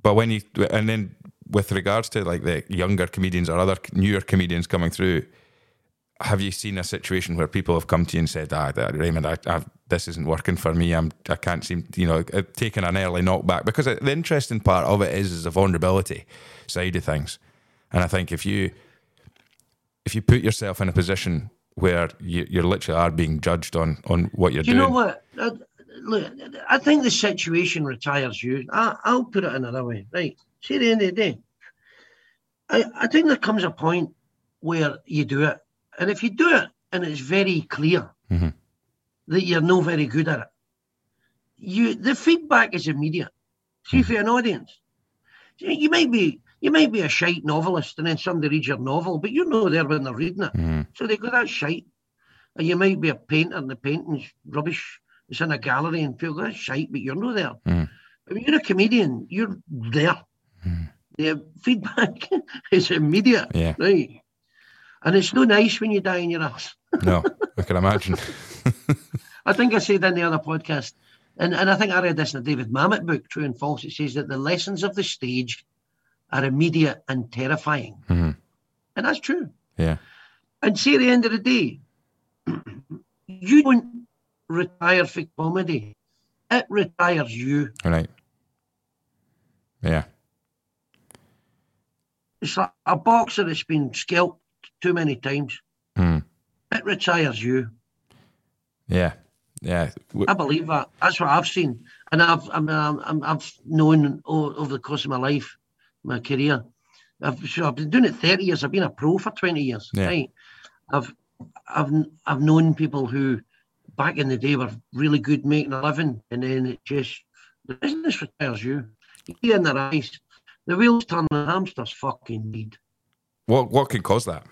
But when you and then with regards to like the younger comedians or other newer comedians coming through, have you seen a situation where people have come to you and said, "Ah, Raymond, I, I've, this isn't working for me. I'm, I can't seem, you know, uh, taking an early knockback." Because uh, the interesting part of it is is the vulnerability side of things, and I think if you if you put yourself in a position where you, you literally are being judged on on what you're you doing, know what? I, look, I think the situation retires you. I, I'll put it another way. Right. See, at the end of the day, I, I think there comes a point where you do it. And if you do it and it's very clear Mhm. that you're no very good at it, you the feedback is immediate. See, for an audience, you might be you might be a shite novelist, and then somebody reads your novel, but you're not there when they're reading it. Mhm. So they go, that's shite. And you might be a painter and the painting's rubbish. It's in a gallery and people go, that's shite, but you're not there. Mm. I mean, you're a comedian, you're there. Mm. The feedback is immediate, yeah, right? And it's no nice when you die in your ass. no, I can imagine. I think I said in the other podcast, and, and I think I read this in the David Mamet book, True and False. It says that the lessons of the stage are immediate and terrifying. Mhm. And that's true. Yeah, And see, at the end of the day, you don't retire for comedy. It retires you. right. Yeah. It's like a boxer that's been scalped too many times. Mm. It retires you. Yeah, yeah, I believe that. That's what I've seen, and I've I'm, I'm, I've known over the course of my life, my career. I've so I've been doing it thirty years. I've been a pro for twenty years. Yeah. Right. I've I've I've known people who back in the day were really good making a living, and then it just the business retires you. You see in their eyes, the wheels turn, the hamsters fucking need. What what could cause that?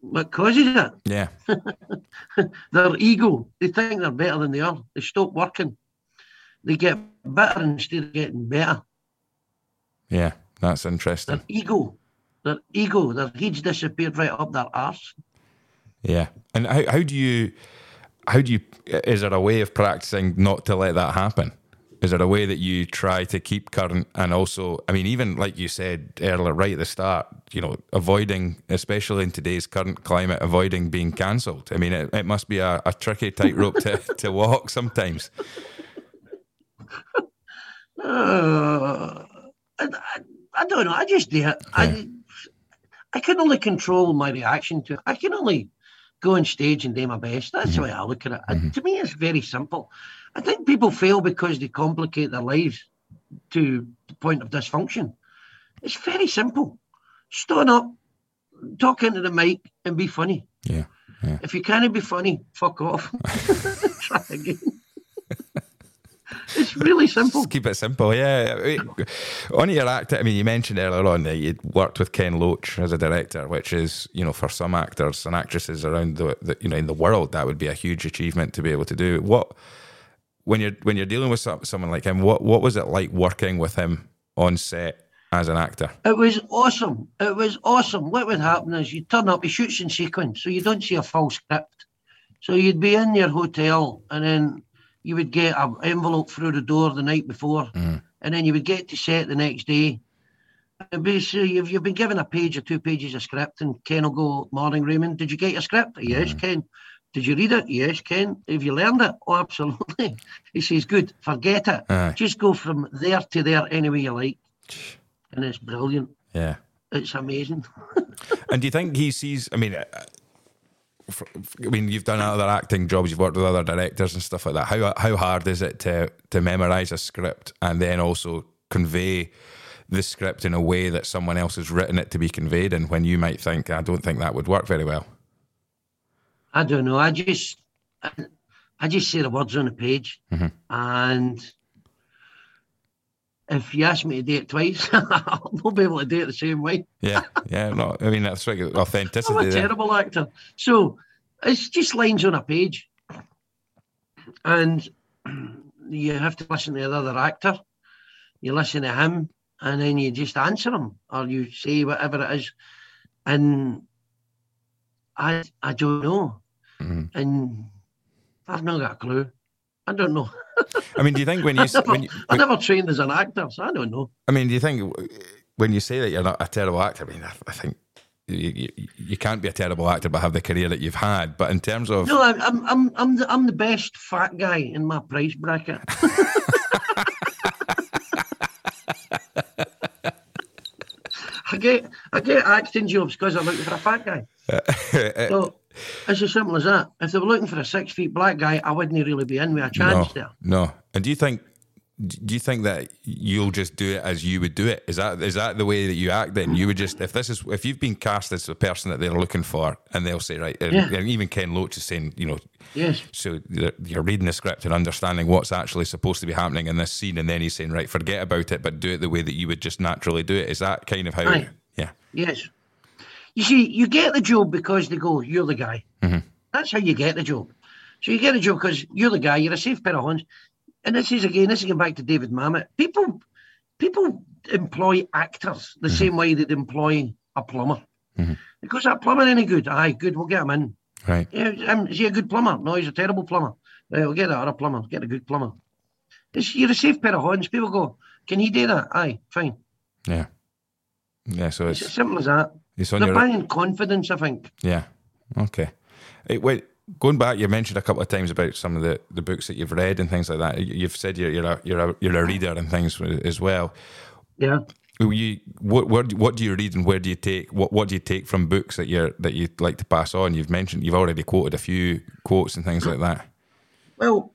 What causes it? Yeah, Their ego. They think they're better than they are. They stop working. They get better instead of getting better. yeah, that's interesting. Their ego. Their ego. Their heads disappeared right up their arse. Yeah, and how how do you how do you is there a way of practicing not to let that happen? Is there a way that you try to keep current and also, I mean, even like you said earlier, right at the start, you know, avoiding, especially in today's current climate, avoiding being cancelled. I mean, it, it must be a, a tricky tightrope to, to walk sometimes. Uh, I, I, don't know. I just do it. I, I can only control my reaction to it. I can only go on stage and do my best. That's the way I look at it. And to me, it's very simple. I think people fail because they complicate their lives to the point of dysfunction. It's very simple. Stand up, talk into the mic, and be funny. Yeah. Yeah. If you can't be funny, fuck off. Try again. it's really simple. Just keep it simple, yeah. I mean, On your act, I mean, you mentioned earlier on that you'd worked with Ken Loach as a director, which is, you know, for some actors and actresses around the, the you know, in the world, that would be a huge achievement to be able to do. What when you're when you're dealing with some, someone like him, what what was it like working with him on set as an actor? It was awesome. It was awesome. What would happen is you turn up, he shoots in sequence, so you don't see a full script. So you'd be in your hotel and then you would get an envelope through the door the night before, Mm. and then you would get to set the next day. And basically, you've, you've been given a page or two pages of script, and Ken will go, Morning, Raymond. Did you get your script? Yes, Ken. Did you read it? Yes, Ken. Have you learned it? Oh, absolutely. He says, Good, forget it. Aye. Just go from there to there any way you like. And it's brilliant. Yeah. it's amazing. And do you think he sees? I mean, uh, I mean, you've done other acting jobs, you've worked with other directors and stuff like that. How how hard is it to to memorize a script and then also convey the script in a way that someone else has written it to be conveyed in? When you might think, I don't think that would work very well. I don't know. I just, I, I just say the words on the page, mm-hmm. and if you ask me to do it twice, I'll not be able to do it the same way. Yeah, yeah. No, I mean that's like authenticity. I'm a there. terrible actor. So it's just lines on a page. And you have to listen to the other actor. You listen to him and then you just answer him or you say whatever it is. And I I don't know. Mhm. And I've not got a clue. I don't know. I mean, do you think when you, I never, when you I never trained as an actor, so I don't know. I mean, do you think when you say that you're not a terrible actor? I mean, I, I think you, you, you can't be a terrible actor but have the career that you've had. But in terms of No, I'm I'm I'm the, I'm the best fat guy in my price bracket. I get I get acting jobs because I'm looking for a fat guy. So it's as simple as that. If they were looking for a six feet black guy, I wouldn't really be in with a no, chance there. no. And do you think? Do you think that you'll just do it as you would do it? Is that is that the way that you act? Then you would just if this is if you've been cast as the person that they're looking for, and they'll say right, and, Yeah. and even Ken Loach is saying, you know, Yes. so you're you're reading the script and understanding what's actually supposed to be happening in this scene, and then he's saying, right, forget about it, but do it the way that you would just naturally do it. Is that kind of how? Yeah. Yes. You see, you get the job because they go, you're the guy. Mhm. That's how you get the job. So you get the job because you're the guy, you're a safe pair of hands. And this is again, this is going back to David Mamet. People people employ actors the same way they'd employ a plumber. Mhm. Because that plumber any good? Aye, good, we'll get him in. Right. Yeah, um, is he a good plumber? No, he's a terrible plumber. Right, we'll get that other plumber, get a good plumber. It's, you're a safe pair of hands. People go, can he do that? Aye, fine. Yeah. Yeah. So It's it's as simple as that. It's on They're your buying confidence, I think. yeah. Okay. Hey, wait. Going back, you mentioned a couple of times about some of the, the books that you've read and things like that. You- You've said you're you're a you're a, you're a reader and things as well. Yeah. You what what what do you read and where do you take what what do you take from books that you're that you'd like to pass on? You've mentioned you've already quoted a few quotes and things like that. Well,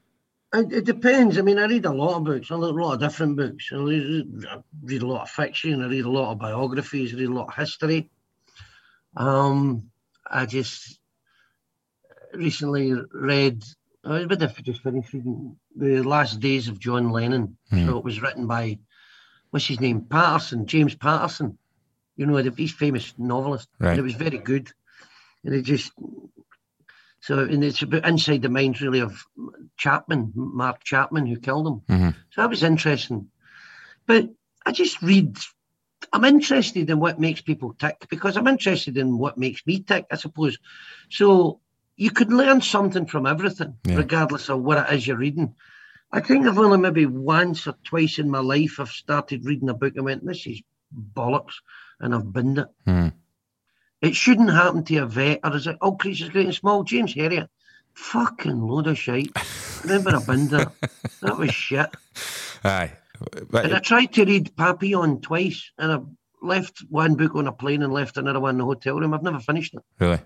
it, it depends. I mean, I read a lot of books. I read a lot of different books. I read, I read a lot of fiction. I read a lot of biographies. I read a lot of history. Um, I just recently read. I about to just finish reading the last days of John Lennon. So it was written by what's his name, Patterson, James Patterson. You know, he's famous novelist. Right. And it was very good. And it just so and it's about inside the mind really of Chapman, Mark Chapman, who killed him. Mhm. So that was interesting. But I just read. I'm interested in what makes people tick because I'm interested in what makes me tick, I suppose. So you could learn something from everything, Yeah. regardless of what it is you're reading. I think I've only maybe once or twice in my life I've started reading a book and went, "This is bollocks," and I've binned it. Hmm. It shouldn't happen to a vet, or is it all creatures great and small? James Herriot, fucking load of shite. Remember I binned it. That was shit. Aye. But And I tried to read Papillon twice, and I left one book on a plane and left another one in the hotel room. I've never finished it. Really?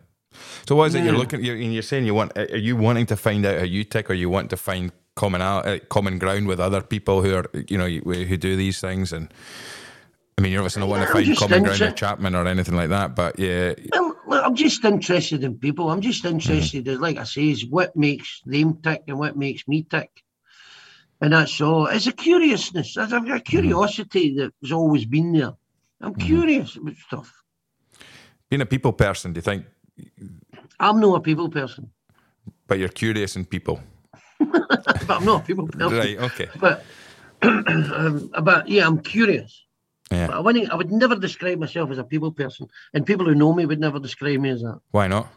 So what is it you're looking? You're, and you're saying you want? Are you wanting to find out how you tick, or you want to find common uh, common ground with other people who are you know who do these things? And I mean, you're obviously not wanting to find common ground with Chapman or anything like that. But yeah, Well, look, I'm just interested in people. I'm just interested, in, like I say, is what makes them tick and what makes me tick. And that's all. It's a curiousness. I've got a curiosity that's always been there. I'm curious about stuff. being a people person, do you think? I'm not a people person, But you're curious in people, but I'm not a people person. right? Okay. But, um, but yeah, I'm curious. But Yeah. I, wouldn't, I would never describe myself as a people person, and people who know me would never describe me as that. Why not?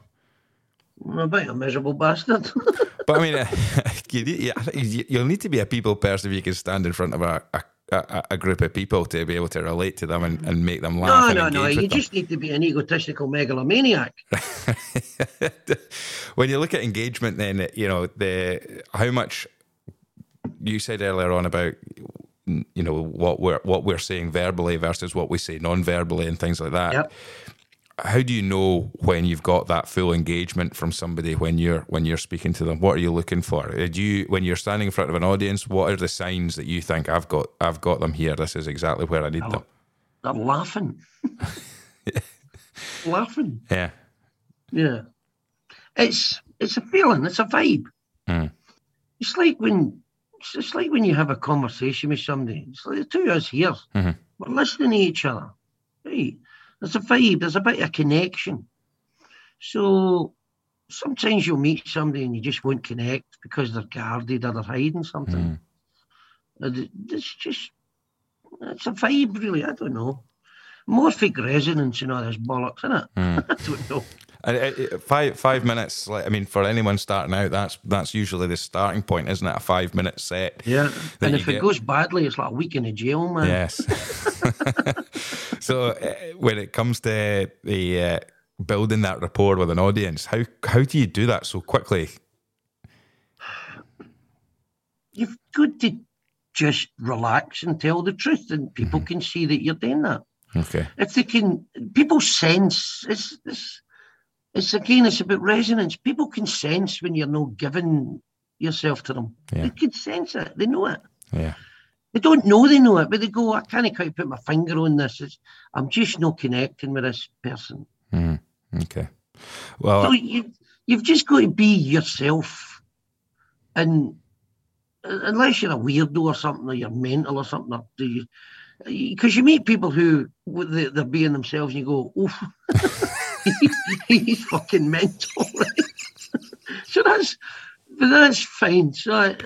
I'm a bit of a miserable bastard. But I mean, uh, you, need- yeah, I think you- you'll need to be a people person if you can stand in front of a, a, a, a group of people to be able to relate to them and, and make them laugh. no, no, no. You them. just need to be an egotistical megalomaniac. when you look at engagement, then you know the how much you said earlier on about you know what we're what we're saying verbally versus what we say non-verbally and things like that. Yep. How do you know when you've got that full engagement from somebody when you're when you're speaking to them? What are you looking for? Uh, Do you when you're standing in front of an audience? What are the signs that you think I've got I've got them here? This is exactly where I need them. They're laughing. laughing. Yeah. Yeah. It's it's a feeling, it's a vibe. Mm. It's like when it's like when you have a conversation with somebody. It's like the two of us here. Mhm. We're listening to each other. Right. There's a vibe, there's a bit of connection. So sometimes you'll meet somebody and you just won't connect because they're guarded or they're hiding something. And it- It's just it's a vibe really, I don't know. Morphic resonance and all this bollocks, isn't it? Mm. I don't know. And it, it- five five minutes. Like I mean, for anyone starting out, that's that's usually the starting point, isn't it? A five minute set. Yeah. and if get. it goes badly, it's like a week in a jail, man. Yes. so uh, when it comes to the uh, building that rapport with an audience, how how do you do that so quickly? You've got to just relax and tell the truth, and people Mm-hmm. can see that you're doing that. Okay. If they can, people sense it's it's it's again, it's about resonance. People can sense when you're not giving yourself to them. Yeah. They can sense it. They know it. Yeah. They don't know they know it, but they go, I can't quite put my finger on this. It's, I'm just not connecting with this person. Mhm. Okay. Well, So you you've just got to be yourself, and uh, unless you're a weirdo or something, or you're mental or something, or do you? Because you meet people who they're being themselves, and you go, "Oof, he's fucking mental." Right? so that's, but that's fine. So I,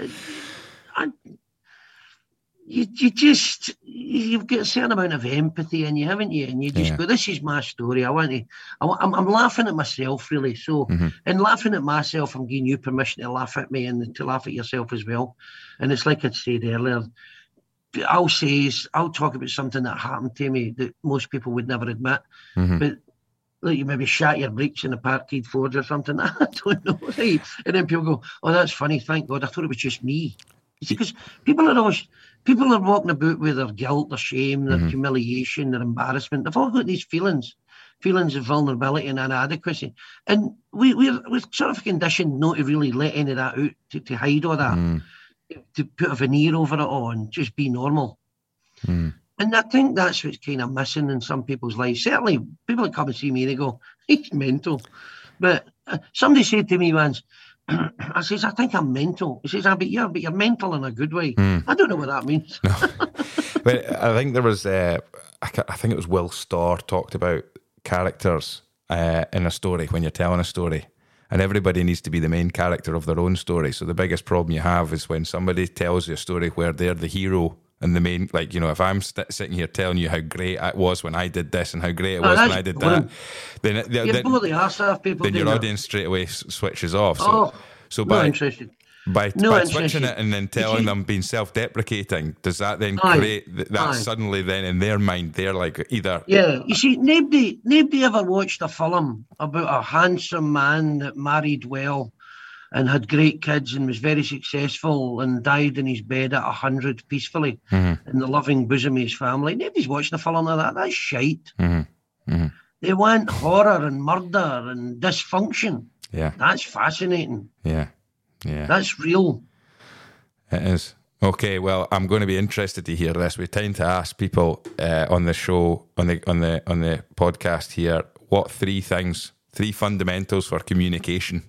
I, you you just you've got a certain amount of empathy in you, haven't you? And you just Yeah. go, "This is my story. I want to." I, I'm, I'm laughing at myself, really. So, Mhm. in laughing at myself, I'm giving you permission to laugh at me and to laugh at yourself as well. And it's like I said earlier, I'll say, is- I'll talk about something that happened to me that most people would never admit. Mhm. But like you maybe shot your brakes in a parkade Ford or something. I don't know. Right? And then people go, "Oh, that's funny. Thank God. I thought it was just me." Because people are always people are walking about with their guilt, their shame, their Mhm. humiliation, their embarrassment. They've all got these feelings, feelings of vulnerability and inadequacy, and we we're we're sort of conditioned not to really let any of that out, to, to hide all that, Mm, to put a veneer over it all and just be normal. mm, And I think that's what's kind of missing in some people's lives. Certainly, people that come and see me, and they go, he's mental. But uh, somebody said to me once, I says, I think I'm mental. He says, ah, but you're, but you're mental in a good way. mm. I don't know what that means. but I think there was, uh, I, I think it was Will Storr talked about characters uh, in a story when you're telling a story. And everybody needs to be the main character of their own story. So the biggest problem you have is when somebody tells you a story where they're the hero and the main, like, you know, if I'm st- sitting here telling you how great it was when I did this and how great it Oh, was when I did boring. that, then, it- then, You're both the arse off people. then your audience straight away s- switches off. So, Oh, so by, interested. by, No by switching it and then telling them being self-deprecating, does that then Aye. create th- that Aye. suddenly then in their mind they're like either Yeah, you see, nobody, nobody ever watched a film about a handsome man that married well and had great kids and was very successful and died in his bed at a hundred peacefully Mhm. in the loving bosom of his family. Nobody's watching a film like that. That's shite. Mhm. Mhm. They want horror and murder and dysfunction. yeah That's fascinating. yeah yeah That's real. it is okay well I'm going to be interested to hear this we tend to ask people uh, on the show on the on the on the podcast here what three things three fundamentals for communication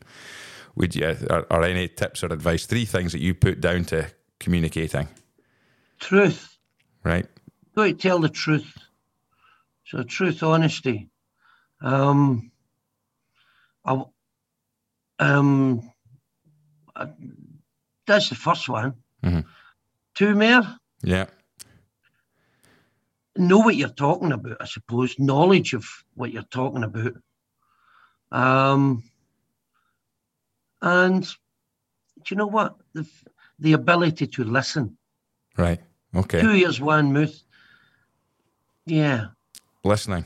would you or, or any tips or advice three things that you put down to communicating Truth. right got to tell the truth. So truth, honesty. Um, I, um, I- that's the first one. Mhm. Two more. yeah Know what you're talking about, I suppose. Knowledge of what you're talking about. Um, and do you know what? The, the ability to listen. right okay Two years, one mouth. Yeah, listening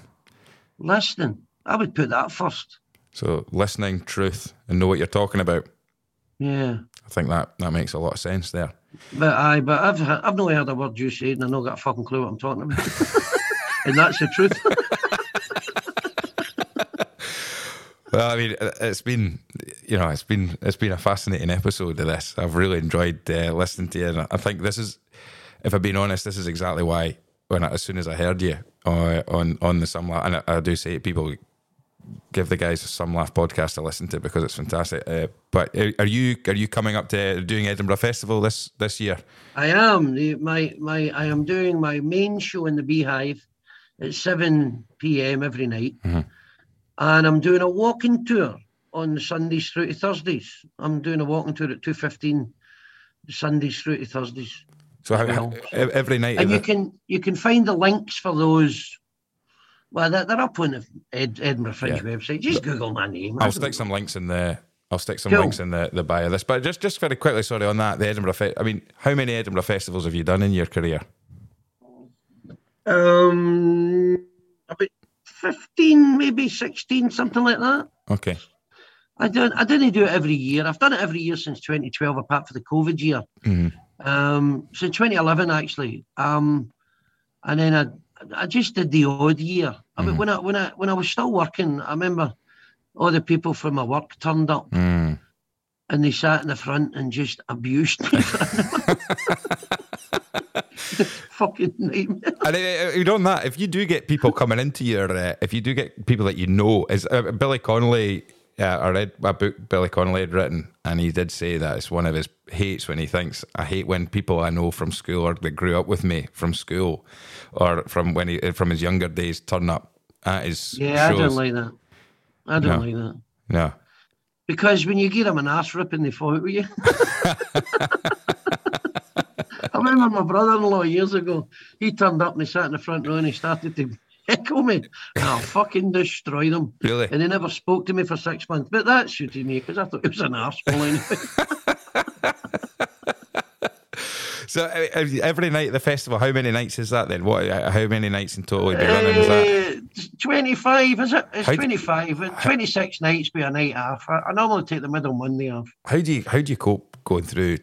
listening. I would put that first. So listening, truth, and know what you're talking about. Yeah. I think that that makes a lot of sense there. But I, but I've I've not heard a word you said, and I not got a fucking clue what I'm talking about. and that's the truth. Well, I mean, it's been, you know, it's been it's been a fascinating episode of this. I've really enjoyed uh, listening to you, and I think this is, if I'm being honest, this is exactly why when I, as soon as I heard you uh, on on the Some Laugh, and I, I, do say people give the guys a Some Laugh podcast to listen to because it's fantastic. Uh, but are you are you coming up to doing Edinburgh Festival this this year? I am. My my I am doing my main show in the Beehive at seven p.m. every night. Mm-hmm and I'm doing a walking tour on Sundays through to Thursdays. I'm doing a walking tour at two fifteen, Sundays through to Thursdays. So how, every night, and you can you can find the links for those. Well, they're, they're up on the Ed, Edinburgh Fringe yeah. website. Just Google my name. I'll stick some links in the. I'll stick some cool. links in the, the bio of this. But just just very quickly, sorry on that. The Edinburgh. Fe- I mean, how many Edinburgh festivals have you done in your career? Um, about 15, maybe 16, something like that. Okay. I don't I didn't do it every year. I've done it every year since 2012, apart for the COVID year. Mm-hmm. Um, so 2011 actually. Um, and then I I just did the odd year. Mm-hmm. I mean, mm-hmm. when I when I when I was still working, I remember all the people from my work turned up. Mm. And they sat in the front and just abused me. fucking nightmare. And uh, you know that if you do get people coming into your, uh, if you do get people that you know, is uh, Billy Connolly. Yeah, I read a book Billy Connolly had written, and he did say that it's one of his hates when he thinks I hate when people I know from school or that grew up with me from school, or from when he from his younger days turn up at his yeah. Shows. I don't like that. I don't no. like that. No, because when you get them an ass ripping, they fall out with you. I remember my brother-in-law years ago. He turned up and he sat in the front row and he started to heckle me. And I fucking destroyed him. Really? And he never spoke to me for six months. But that suited me because I thought he was an arsehole anyway. so every night at the festival, how many nights is that then? What? How many nights in total have you running? Is that? Uh, 25, is it? It's how 25. Do, 26 nights be a night off. I, I normally take the middle Monday off. How do you how do you cope going through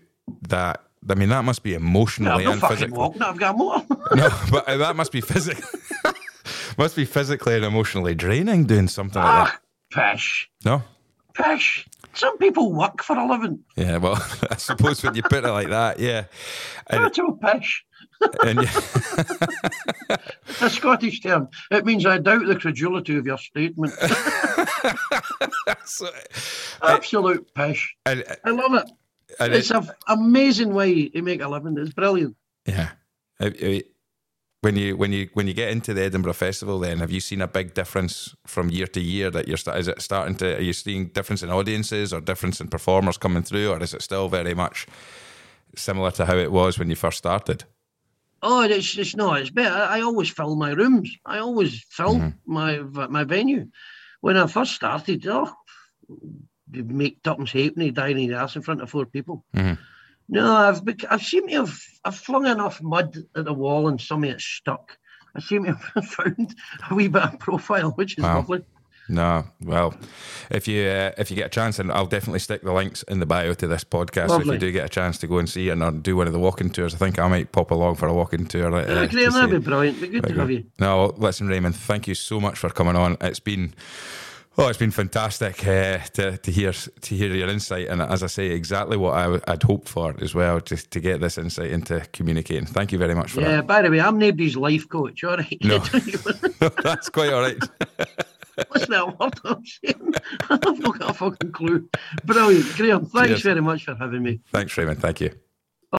that I mean, that must be emotionally no, and physically. Walk, I've got more. no, but that must be physically, must be physically and emotionally draining doing something ah, like that. Pish. No. Pish. Some people work for a living. Yeah, well, I suppose when you put it like that, yeah. And, Total pish. And a Scottish term. It means I doubt the credulity of your statement. so, Absolute uh, pish. And, I love it. And it's an amazing way to make a living. It's brilliant. Yeah. When you when you when you get into the Edinburgh Festival, then have you seen a big difference from year to year? That you're is it starting to are you seeing difference in audiences or difference in performers coming through, or is it still very much similar to how it was when you first started? Oh, it's it's no, it's better. I always fill my rooms. I always fill mm-hmm. my my venue. When I first started, oh, make Tuppence Halfpenny die in the ass in front of four people. Mm-hmm. No, I've I've seemed to have I've flung enough mud at the wall and some of it stuck. I seem to have found a wee bit of profile, which is wow. lovely. No, well, if you uh, if you get a chance, and I'll definitely stick the links in the bio to this podcast. So if you do get a chance to go and see and or do one of the walking tours, I think I might pop along for a walking tour. Uh, yeah, Graham, that'd be brilliant. Be good to have you. No, listen, Raymond, thank you so much for coming on. It's been Oh, it's been fantastic uh, to, to hear to hear your insight, and as I say, exactly what I, would hoped for as well, just to get this insight into communicating. Thank you very much for yeah, that. Yeah, by the way, I'm nobody's life coach. All right, no, that's quite all right. What's that word I'm saying? I've not got a fucking clue. Brilliant, Graham. Thanks Cheers. very much for having me. Thanks, Raymond. Thank you.